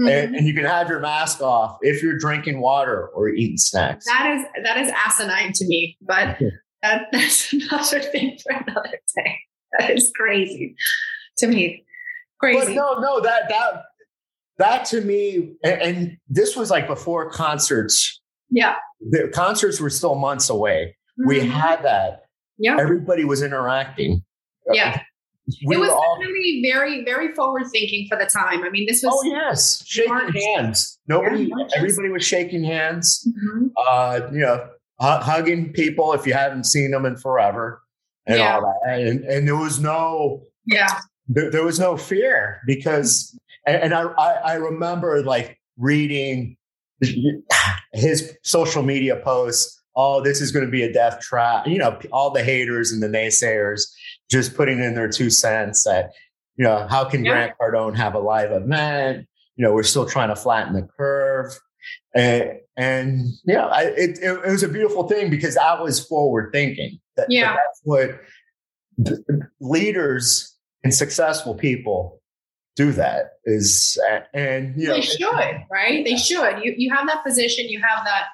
Mhm. and, and you can have your mask off if you're drinking water or eating snacks. That is that is asinine to me, but that, that's another thing for another day. That is crazy to me. But Crazy. no, no, that that that to me, and, and this was like before concerts. yeah. The concerts were still months away. We Mhm. had that. yeah. Everybody was interacting. Yeah. We it was all. definitely very, very forward thinking for the time. I mean, this was Oh yes, shaking hands. Nobody, Yeah, everybody was shaking hands. Mhm. Uh, you know, hu- hugging people if you haven't seen them in forever, and Yeah. all that. And and there was no yeah. there, there was no fear because and, and I, I I remember like reading his social media posts oh this is going to be a death trap you know all the haters and the naysayers just putting in their two cents that you know how can Yeah. grant cardone have a live event you know we're still trying to flatten the curve and and yeah I, it, it, it was a beautiful thing because I was forward thinking that, that Yeah. that's what leaders and successful people do that is and you know they should, right? They should. You you have that position, you have that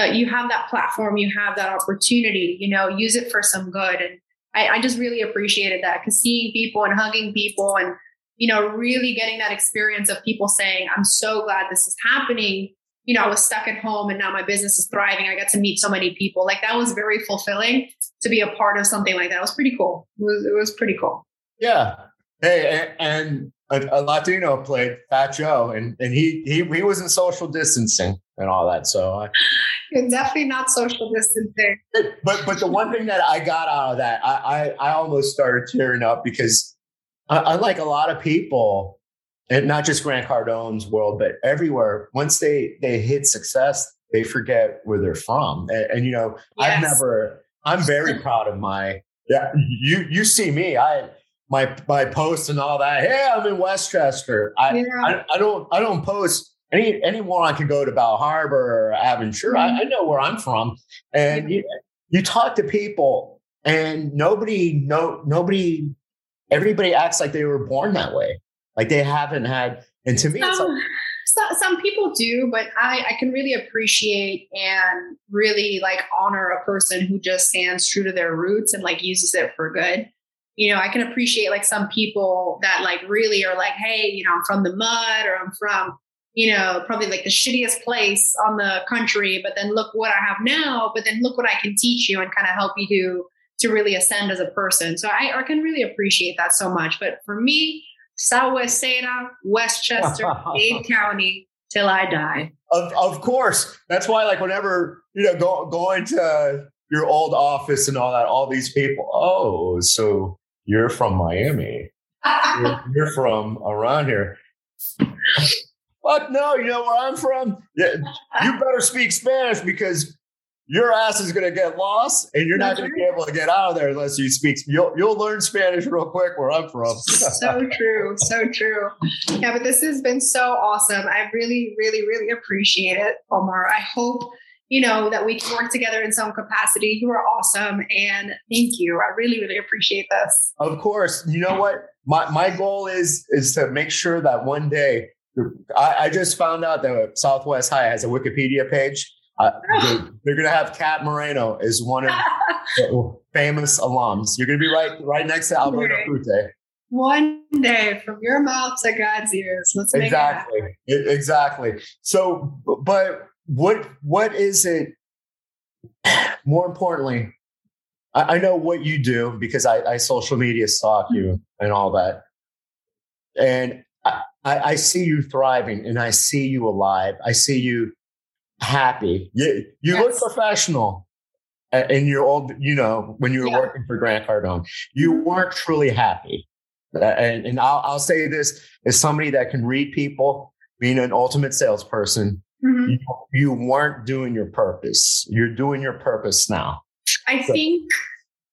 uh, you have that platform, you have that opportunity. You know, use it for some good. And I, I just really appreciated that because seeing people and hugging people and you know really getting that experience of people saying, "I'm so glad this is happening." You know, I was stuck at home and now my business is thriving. I got to meet so many people. Like that was very fulfilling to be a part of something like that. It was pretty cool. It was, it was pretty cool. Yeah. Hey, and a, a Latino played Fat Joe, and, and he he he was in social distancing and all that. So, I, It's definitely not social distancing. but but the one thing that I got out of that, I I, I almost started tearing up because uh, unlike a lot of people, and not just Grant Cardone's world, but everywhere, once they they hit success, they forget where they're from. And, and you know, I've never. I'm very proud of my. Yeah, you you see me. I my my posts and all that. Hey, I'm in Westchester. I Yeah. I, I don't I don't post any anyone I can go to Bal Harbour or Aventura. I, mm-hmm. I know where I'm from, and you, you talk to people, and nobody no nobody everybody acts like they were born that way, like they haven't had. And to me, it's like, Some, so- some people do, but I, I can really appreciate and really like honor a person who just stands true to their roots and like uses it for good. You know, I can appreciate like some people that like really are like, hey, you know, I'm from the mud or I'm from, you know, probably like the shittiest place on the country, but then look what I have now, but then look what I can teach you and kind of help you do to really ascend as a person. So I, I can really appreciate that so much. But for me, Southwest Sada, Westchester, Dade County, till I die. of of course. That's why, like, whenever you know, go going to your old office and all that, all these people. Oh, so you're from Miami? You're, you're from around here? Fuck no! You know where I'm from? Yeah, you better speak Spanish because your ass is going to get lost, and you're not going to be able to get out of there unless you speak. You'll you'll learn Spanish real quick where I'm from. so true, so true. Yeah, but this has been so awesome. I really, really, really appreciate it, Omar. I hope you know that we can work together in some capacity. You are awesome, and thank you. I really, really appreciate this. Of course, you know what? My my goal is is to make sure that one day. I, I just found out that Southwest High has a Wikipedia page. Uh, they're, they're going to have Cat Moreno as one of the famous alums. You're going to be right right next to Alberto Right. One day, from your mouth to God's ears. Let's make Exactly, E- exactly. So, but what what is it? More importantly, I, I know what you do because I, I social media stalk you and all that, and I, I see you thriving and I see you alive. I see you happy. You you look professional. uh, In your old, you know, when you were Yeah. working for Grant Cardone, you weren't truly happy. And and I'll, I'll say this as somebody that can read people, being an ultimate salesperson, mm-hmm. you, you weren't doing your purpose. You're doing your purpose now. I so. think,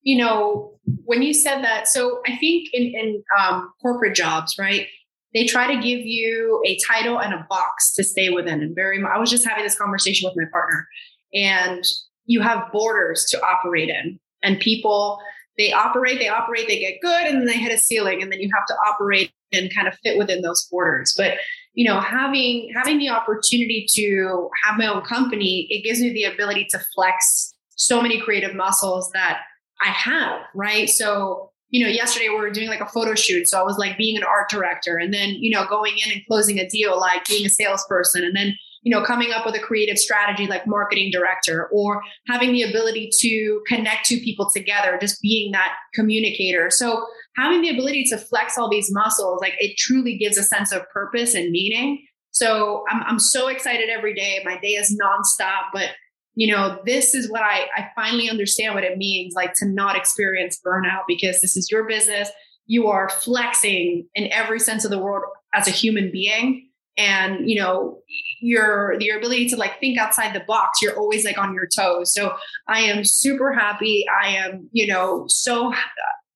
you know, when you said that, so I think in, in um, corporate jobs, right? They try to give you a title and a box to stay within. And very, I was just having this conversation with my partner, and you have borders to operate in, and people they operate, they operate, they get good, and then they hit a ceiling, and then you have to operate and kind of fit within those borders. But you know, having having the opportunity to have my own company, it gives me the ability to flex so many creative muscles that I have, right? So, you know, yesterday we were doing like a photo shoot. So I was like being an art director and then, you know, going in and closing a deal, like being a salesperson and then, you know, coming up with a creative strategy like marketing director or having the ability to connect two people together, just being that communicator. So having the ability to flex all these muscles, like it truly gives a sense of purpose and meaning. So I'm, I'm so excited every day. My day is nonstop, but you know, this is what I, I finally understand what it means like to not experience burnout because this is your business. You are flexing in every sense of the word as a human being. And, you know, your your ability to like think outside the box, you're always like on your toes. So I am super happy. I am, you know, so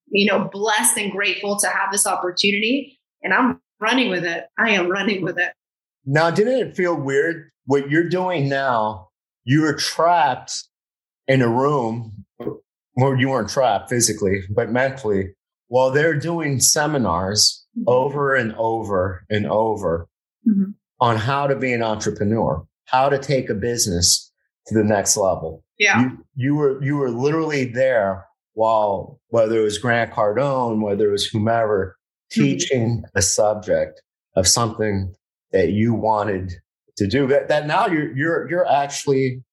you know, blessed and grateful to have this opportunity. And I'm running with it. I am running with it. Now, didn't it feel weird? What you're doing now, you were trapped in a room. Well, you weren't trapped physically, but mentally, while they're doing seminars mm-hmm. over and over and over mm-hmm. on how to be an entrepreneur, how to take a business to the next level. Yeah. You, you were you were literally there while whether it was Grant Cardone, whether it was whomever, mm-hmm. teaching a subject of something that you wanted to do that, that now you're you're you're actually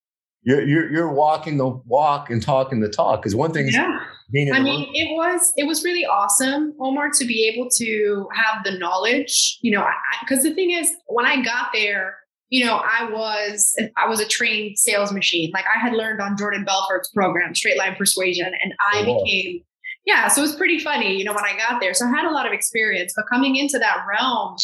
you're you're you're walking the walk and talking the talk because one thing yeah. I mean, room. it was it was really awesome, Omar, to be able to have the knowledge. You know, because the thing is, when I got there, you know, I was I was a trained sales machine. Like I had learned on Jordan Belfort's program, Straight Line Persuasion, and I oh. became yeah. So it was pretty funny, you know, when I got there. So I had a lot of experience, but coming into that realm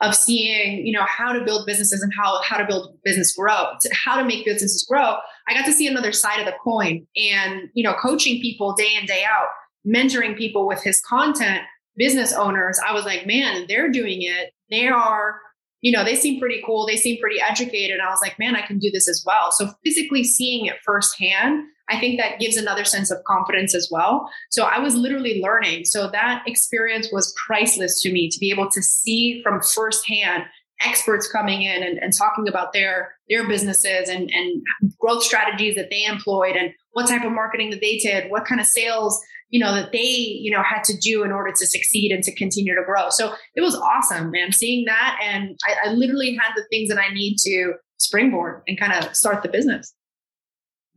of seeing, you know, how to build businesses and how how to build business grow, how to make businesses grow, I got to see another side of the coin, and you know, coaching people day in day out, mentoring people with his content, business owners. I was like, man, they're doing it. They are you know, they seem pretty cool. They seem pretty educated. And I was like, man, I can do this as well. So physically seeing it firsthand, I think that gives another sense of confidence as well. So I was literally learning. So that experience was priceless to me to be able to see from firsthand experts coming in and, and talking about their their businesses and, and growth strategies that they employed and what type of marketing that they did, what kind of sales you know, that they, you know, had to do in order to succeed and to continue to grow. So it was awesome, man, seeing that. And I, I literally had the things that I need to springboard and kind of start the business.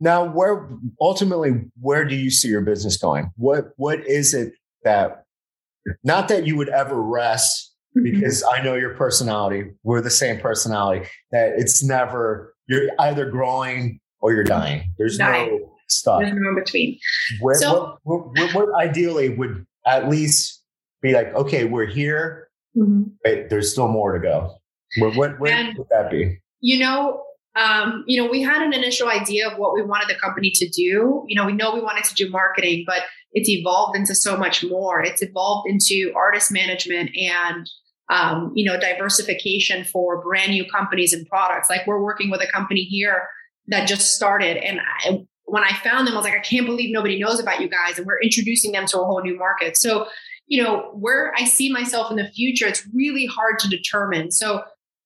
Now, where ultimately, where do you see your business going? What what is it that not that you would ever rest because I know your personality, we're the same personality, that it's never you're either growing or you're dying. There's dying. no stuff. There's no in between. Where, so, what, what, what, ideally would at least be like, okay, we're here, mm-hmm. but there's still more to go. What, what, what would that be? You know, um, you know, we had an initial idea of what we wanted the company to do. You know, we know we wanted to do marketing, but it's evolved into so much more. It's evolved into artist management and um, you know diversification for brand new companies and products. Like we're working with a company here that just started, and I, when I found them, I was like, I can't believe nobody knows about you guys. And we're introducing them to a whole new market. So, you know, where I see myself in the future, it's really hard to determine. So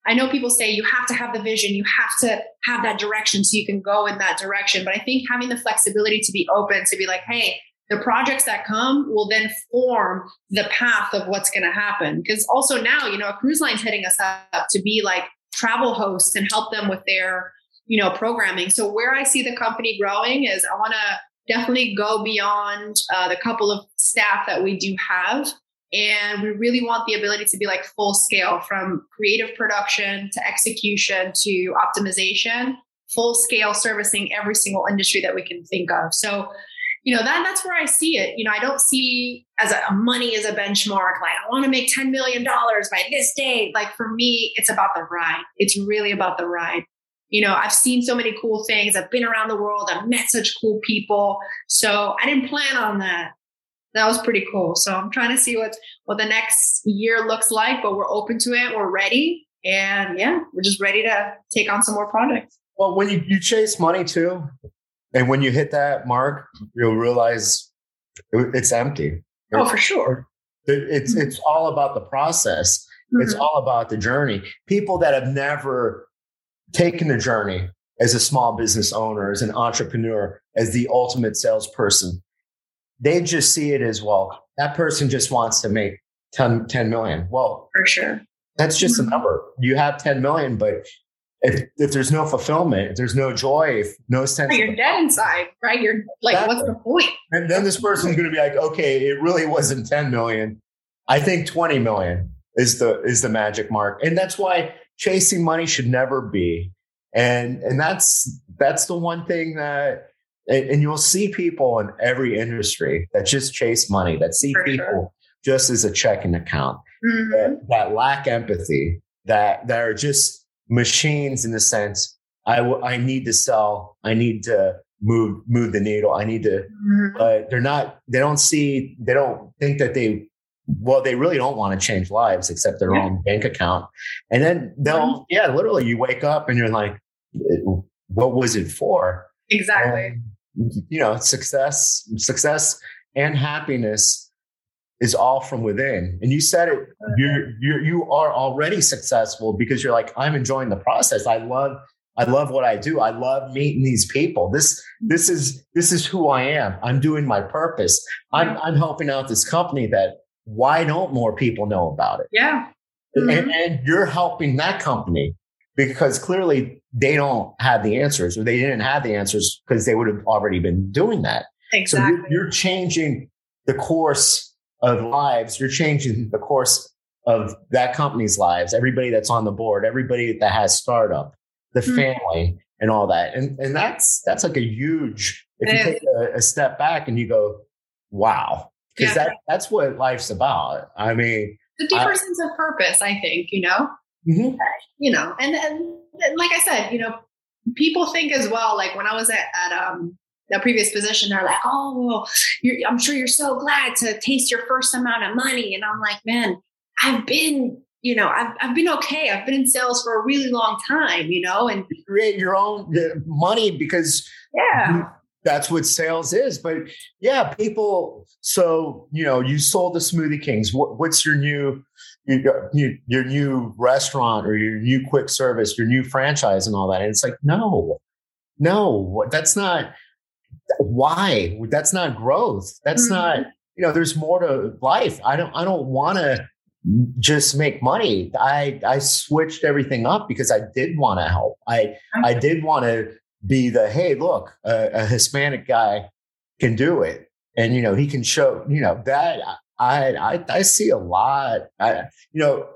I know people say you have to have the vision, you have to have that direction so you can go in that direction. But I think having the flexibility to be open, to be like, hey, the projects that come will then form the path of what's going to happen. Because also now, you know, a cruise line's hitting us up to be like travel hosts and help them with their you know, programming. So where I see the company growing is I want to definitely go beyond uh, the couple of staff that we do have. And we really want the ability to be like full scale from creative production to execution to optimization, full scale servicing every single industry that we can think of. So, you know that that's where I see it. You know, I don't see as a money as a benchmark. Like I want to make ten million dollars by this date. Like for me, it's about the ride. It's really about the ride. You know, I've seen so many cool things. I've been around the world. I've met such cool people. So I didn't plan on that. That was pretty cool. So I'm trying to see what what the next year looks like, but we're open to it. We're ready. And yeah, we're just ready to take on some more projects. Well, when you, you chase money too, and when you hit that mark, you'll realize it's empty. Oh, for sure. It's mm-hmm. it's all about the process. Mm-hmm. It's all about the journey. People that have never taken the journey as a small business owner, as an entrepreneur, as the ultimate salesperson, they just see it as well. That person just wants to make 10, 10 million. Well, for sure. That's just mm-hmm. a number. You have 10 million, but if, if there's no fulfillment, if there's no joy, if no sense, you're dead inside, right? You're like, exactly. what's the point? And then this person's going to be like, okay, it really wasn't 10 million. I think 20 million is the is the magic mark, and that's why chasing money should never be. And and that's that's the one thing that and, and you'll see people in every industry that just chase money, that see For people sure. just as a checking account, mm-hmm. that, that lack empathy, that that are just machines in the sense I, w- I need to sell i need to move move the needle i need to mm-hmm. but they're not they don't see they don't think that they well they really don't want to change lives except their yeah. own bank account and then they'll yeah literally you wake up and you're like what was it for exactly and, you know success success and happiness is all from within. And you said it, you're, you're, you are already successful because you're like, I'm enjoying the process. I love, I love what I do. I love meeting these people. This, this is, this is who I am. I'm doing my purpose. I'm, I'm helping out this company that why don't more people know about it? Yeah. Mm-hmm. And, and you're helping that company because clearly they don't have the answers or they didn't have the answers because they would have already been doing that. Exactly. So you're, you're changing the course of lives, you're changing the course of that company's lives, everybody that's on the board, everybody that has startup, the mm-hmm. family and all that. And and that's that's like a huge if you take a, a, step back and you go, wow. Because yeah. that that's what life's about. I mean the deeper I, sense of purpose, I think, you know. Mm-hmm. You know, and, and, and like I said, you know, people think as well, like when I was at, at um the previous position, they're like, "Oh, I'm sure you're so glad to taste your first amount of money." And I'm like, "Man, I've been, you know, I've I've been okay. I've been in sales for a really long time, you know, and you create your own money because yeah." That's what sales is, but yeah, people. So you know, you sold the Smoothie Kings. What, what's your new, your, your new restaurant or your new quick service, your new franchise, and all that? And it's like, no, no, that's not why that's not growth that's mm-hmm. not you know there's more to life i don't i don't want to just make money i i switched everything up because i did want to help i i did want to be the hey look a, a, hispanic guy can do it and you know he can show you know that i i, I see a lot i you know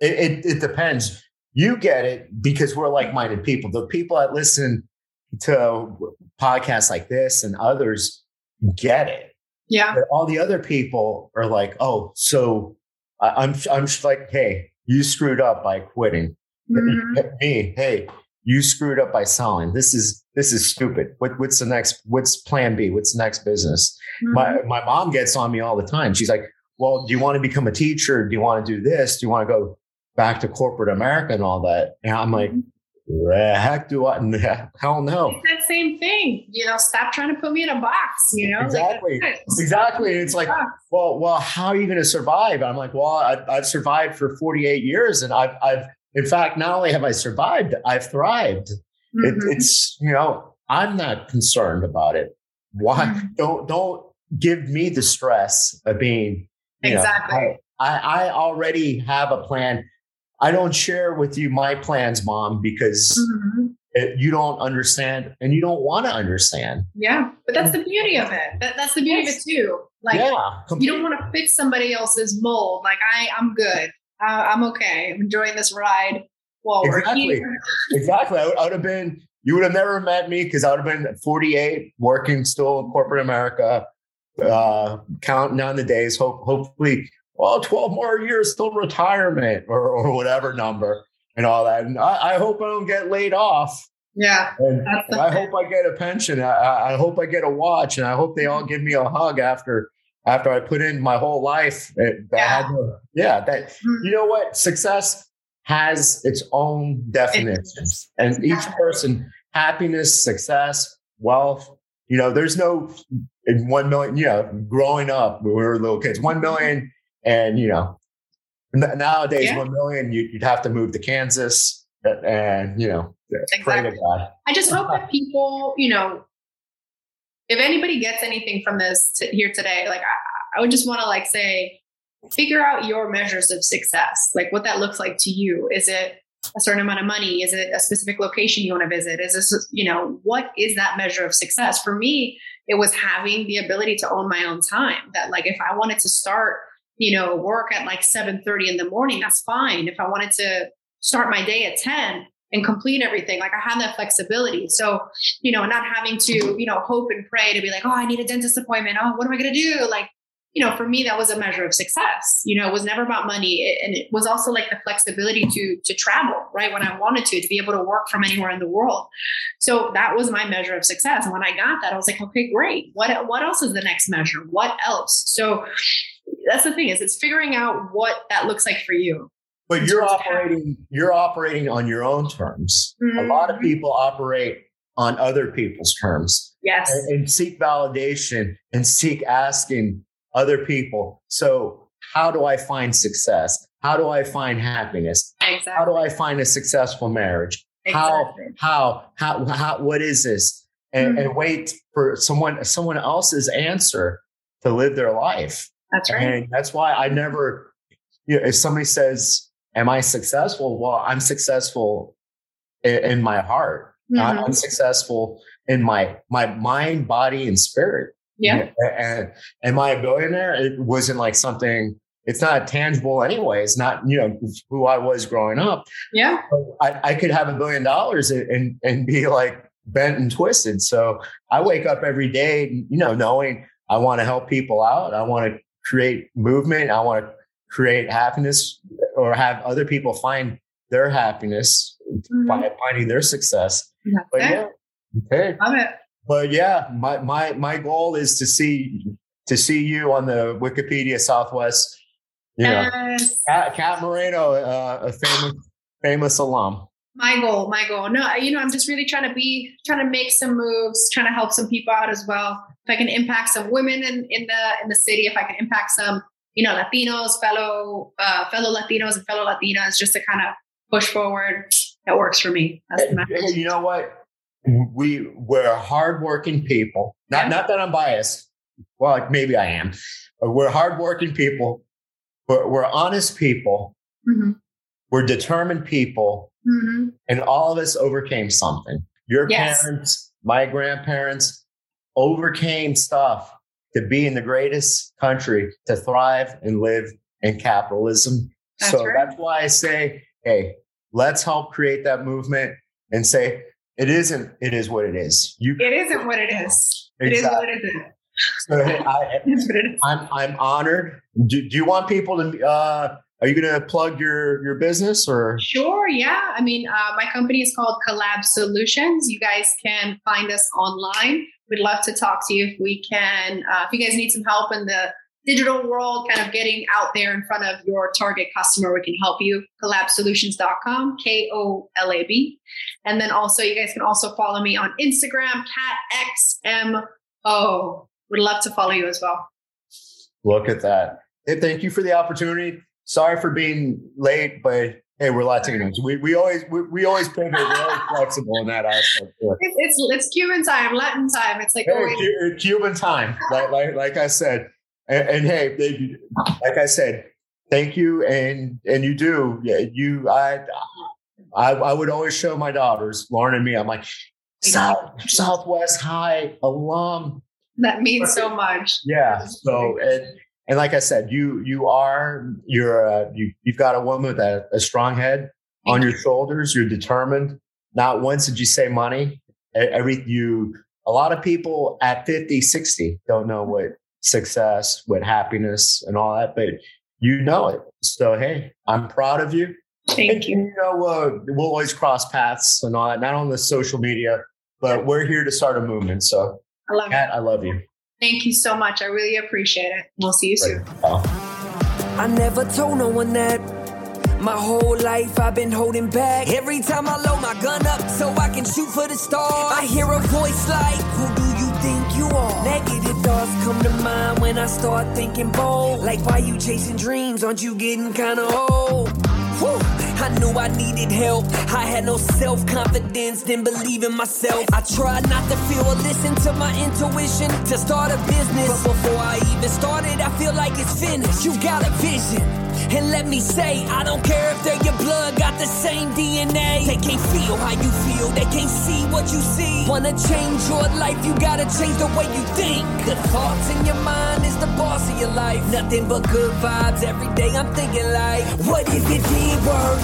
it, it, it depends you get it because we're like-minded people the people that listen to podcasts like this and others get it. Yeah. But all the other people are like, oh, so I'm I'm like, hey, you screwed up by quitting. Mm-hmm. Me, hey, you screwed up by selling. This is this is stupid. What, what's the next? What's Plan B? What's the next business? Mm-hmm. My my mom gets on me all the time. She's like, well, do you want to become a teacher? Do you want to do this? Do you want to go back to corporate America and all that? And I'm like, mm-hmm the heck do I? Hell no. It's that same thing. You know, stop trying to put me in a box. You know, exactly, like, exactly. It's like, well, well, how are you going to survive? I'm like, well, I, have survived for 48 years, and I've, I've, in fact, not only have I survived, I've thrived. Mm-hmm. It, it's, you know, I'm not concerned about it. Why mm-hmm. don't don't give me the stress of being exactly. Know, I, I already have a plan I don't share with you my plans, mom, because mm-hmm. it, you don't understand and you don't want to understand. Yeah, but that's the beauty of it. That, that's the beauty yes. of it too. Like, yeah, you don't want to fit somebody else's mold. Like, I, I'm good. I, I'm okay. I'm enjoying this ride while exactly. we're here. exactly. I would, I would have been, you would have never met me because I would have been 48, working still in corporate America, uh, counting down the days. Hope, hopefully, well, 12 more years till retirement or, or whatever number and all that. And I, I hope I don't get laid off. Yeah. And, and I hope I get a pension. I, I hope I get a watch, and I hope they all give me a hug after after I put in my whole life. That Yeah. to- yeah. That Mhm. you know what success has its own definitions, and each person happiness, success, wealth. You know, there's no in one million. You know, growing up when we were little kids, one million, and you know, nowadays Yeah. one million, you, you'd have to move to Kansas, and you know, pray to Exactly. God. I just hope that people, you know, if anybody gets anything from this t- here today, like I, I would just want to like say, figure out your measures of success, like what that looks like to you. Is it a certain amount of money? Is it a specific location you want to visit? Is this, you know, what is that measure of success? For me, it was having the ability to own my own time. That like if I wanted to start, you know, work at like 7:30 in the morning, that's fine. If I wanted to start my day at 10 and complete everything, like I have that flexibility. So, you know, not having to, you know, hope and pray to be like, oh, I need a dentist appointment. Oh, what am I going to do? Like, you know, for me, that was a measure of success. You know, it was never about money, It- and it was also like the flexibility to to travel, right, when I wanted to, to be able to work from anywhere in the world. So that was my measure of success. And when I got that, I was like, okay, great. What what else is the next measure? What else? So that's the thing is, it's figuring out what that looks like for you. But you're operating you're operating on your own terms. A lot of Mhm. people operate on other people's terms Yes. and, and seek validation and seek asking other people. So how do I find success? How do I find happiness? Exactly. How do I find a successful marriage? How Exactly. how how how what is this? And, and wait for someone someone else's answer to live their life. That's right. And that's why I never, you know, if somebody says, Am I successful? Well, I'm successful in, in my heart. Mhm. I'm successful in my my mind, body, and spirit. Yeah. And am I a billionaire? It wasn't like something, it's not tangible anyway. It's not, you know, who I was growing up. Yeah. I, I could have a billion dollars and and be like bent and twisted. So I wake up every day, you know, knowing I want to help people out. I want to create movement. I want to create happiness or have other people find their happiness Mhm. by finding their success. That's But yeah, okay. Love it. But yeah, my my my goal is to see to see you on the Wikipedia Southwest. You know, Yes. Cat, Cat Moreno, uh, a famous famous alum. my goal my goal no you know i'm just really trying to be trying to make some moves trying to help some people out as well if i can impact some women in, in the in the city if i can impact some you know latinos fellow uh, fellow latinos and fellow latinas just to kind of push forward that works for me that's the message. you know what? We we're hardworking people. Not Yeah. not that I'm biased. Well, like, maybe I am. But we're hardworking people. We're, we're honest people. Mhm. We're determined people, Mhm. and all of us overcame something. Your Yes. parents, my grandparents, overcame stuff to be in the greatest country to thrive and live in capitalism. That's so right. that's why I say, hey, let's help create that movement and say it isn't. It is what it is. You. it isn't what it is it is what it isn't So, I, it is what it is I'm I'm honored. Do, do you want people to? Uh, are you going to plug your your business or? Sure. Yeah. I mean, uh, my company is called Kolab Solutions. You guys can find us online. We'd love to talk to you if we can. Uh, if you guys need some help in the digital world, kind of getting out there in front of your target customer, we can help you. Kolabsolutions.com, K O L A B. And then also, you guys can also follow me on Instagram, Cat X M O. Would love to follow you as well. Look at that. Thank you for the opportunity. Sorry for being late, but hey, we're Latinos. We, we always we, we always pivot. We're always flexible in that aspect. Yeah. It's, it's, it's Cuban time, Latin time. It's like, Hey, always- Cu- uh, Cuban time, like like, like I said, and, and hey, they, like I said, thank you, and and you do, yeah, you, I, I, I would always show my daughters, Lauren and me. I'm like, South Southwest High alum, that means so much. yeah. So and and like I said, you you are you're uh, you you've got a woman with a, a strong head on your shoulders. You're determined. not once did you say money. Every you, a lot of people at 50, 60 don't know what success, what happiness, and all that, but you know it. So hey, I'm proud of you. Thank and, you. You know, uh, we'll always cross paths and all that, not on the social media, but we're here to start a movement. So, I love Kat, I love you. Thank you so much. I really appreciate it. We'll see you soon. I never told no one that. My whole life I've been holding back. Every time I load my gun up so I can shoot for the stars, I hear a voice like, Who do you think you are? Negative thoughts come to mind when I start thinking bold. Like, why you chasing dreams? Aren't you getting kinda old? Whew. I knew I needed help. I had no self confidence, didn't believe in myself. I tried not to feel or listen to my intuition to start a business. But before I even started, I feel like it's finished. You got a vision. And let me say, I don't care if they're your blood, got the same DNA. They can't feel how you feel, they can't see what you see. Wanna change your life, you gotta change the way you think. The thoughts in your mind is the boss of your life. Nothing but good vibes every day. I'm thinking like, what if it did work?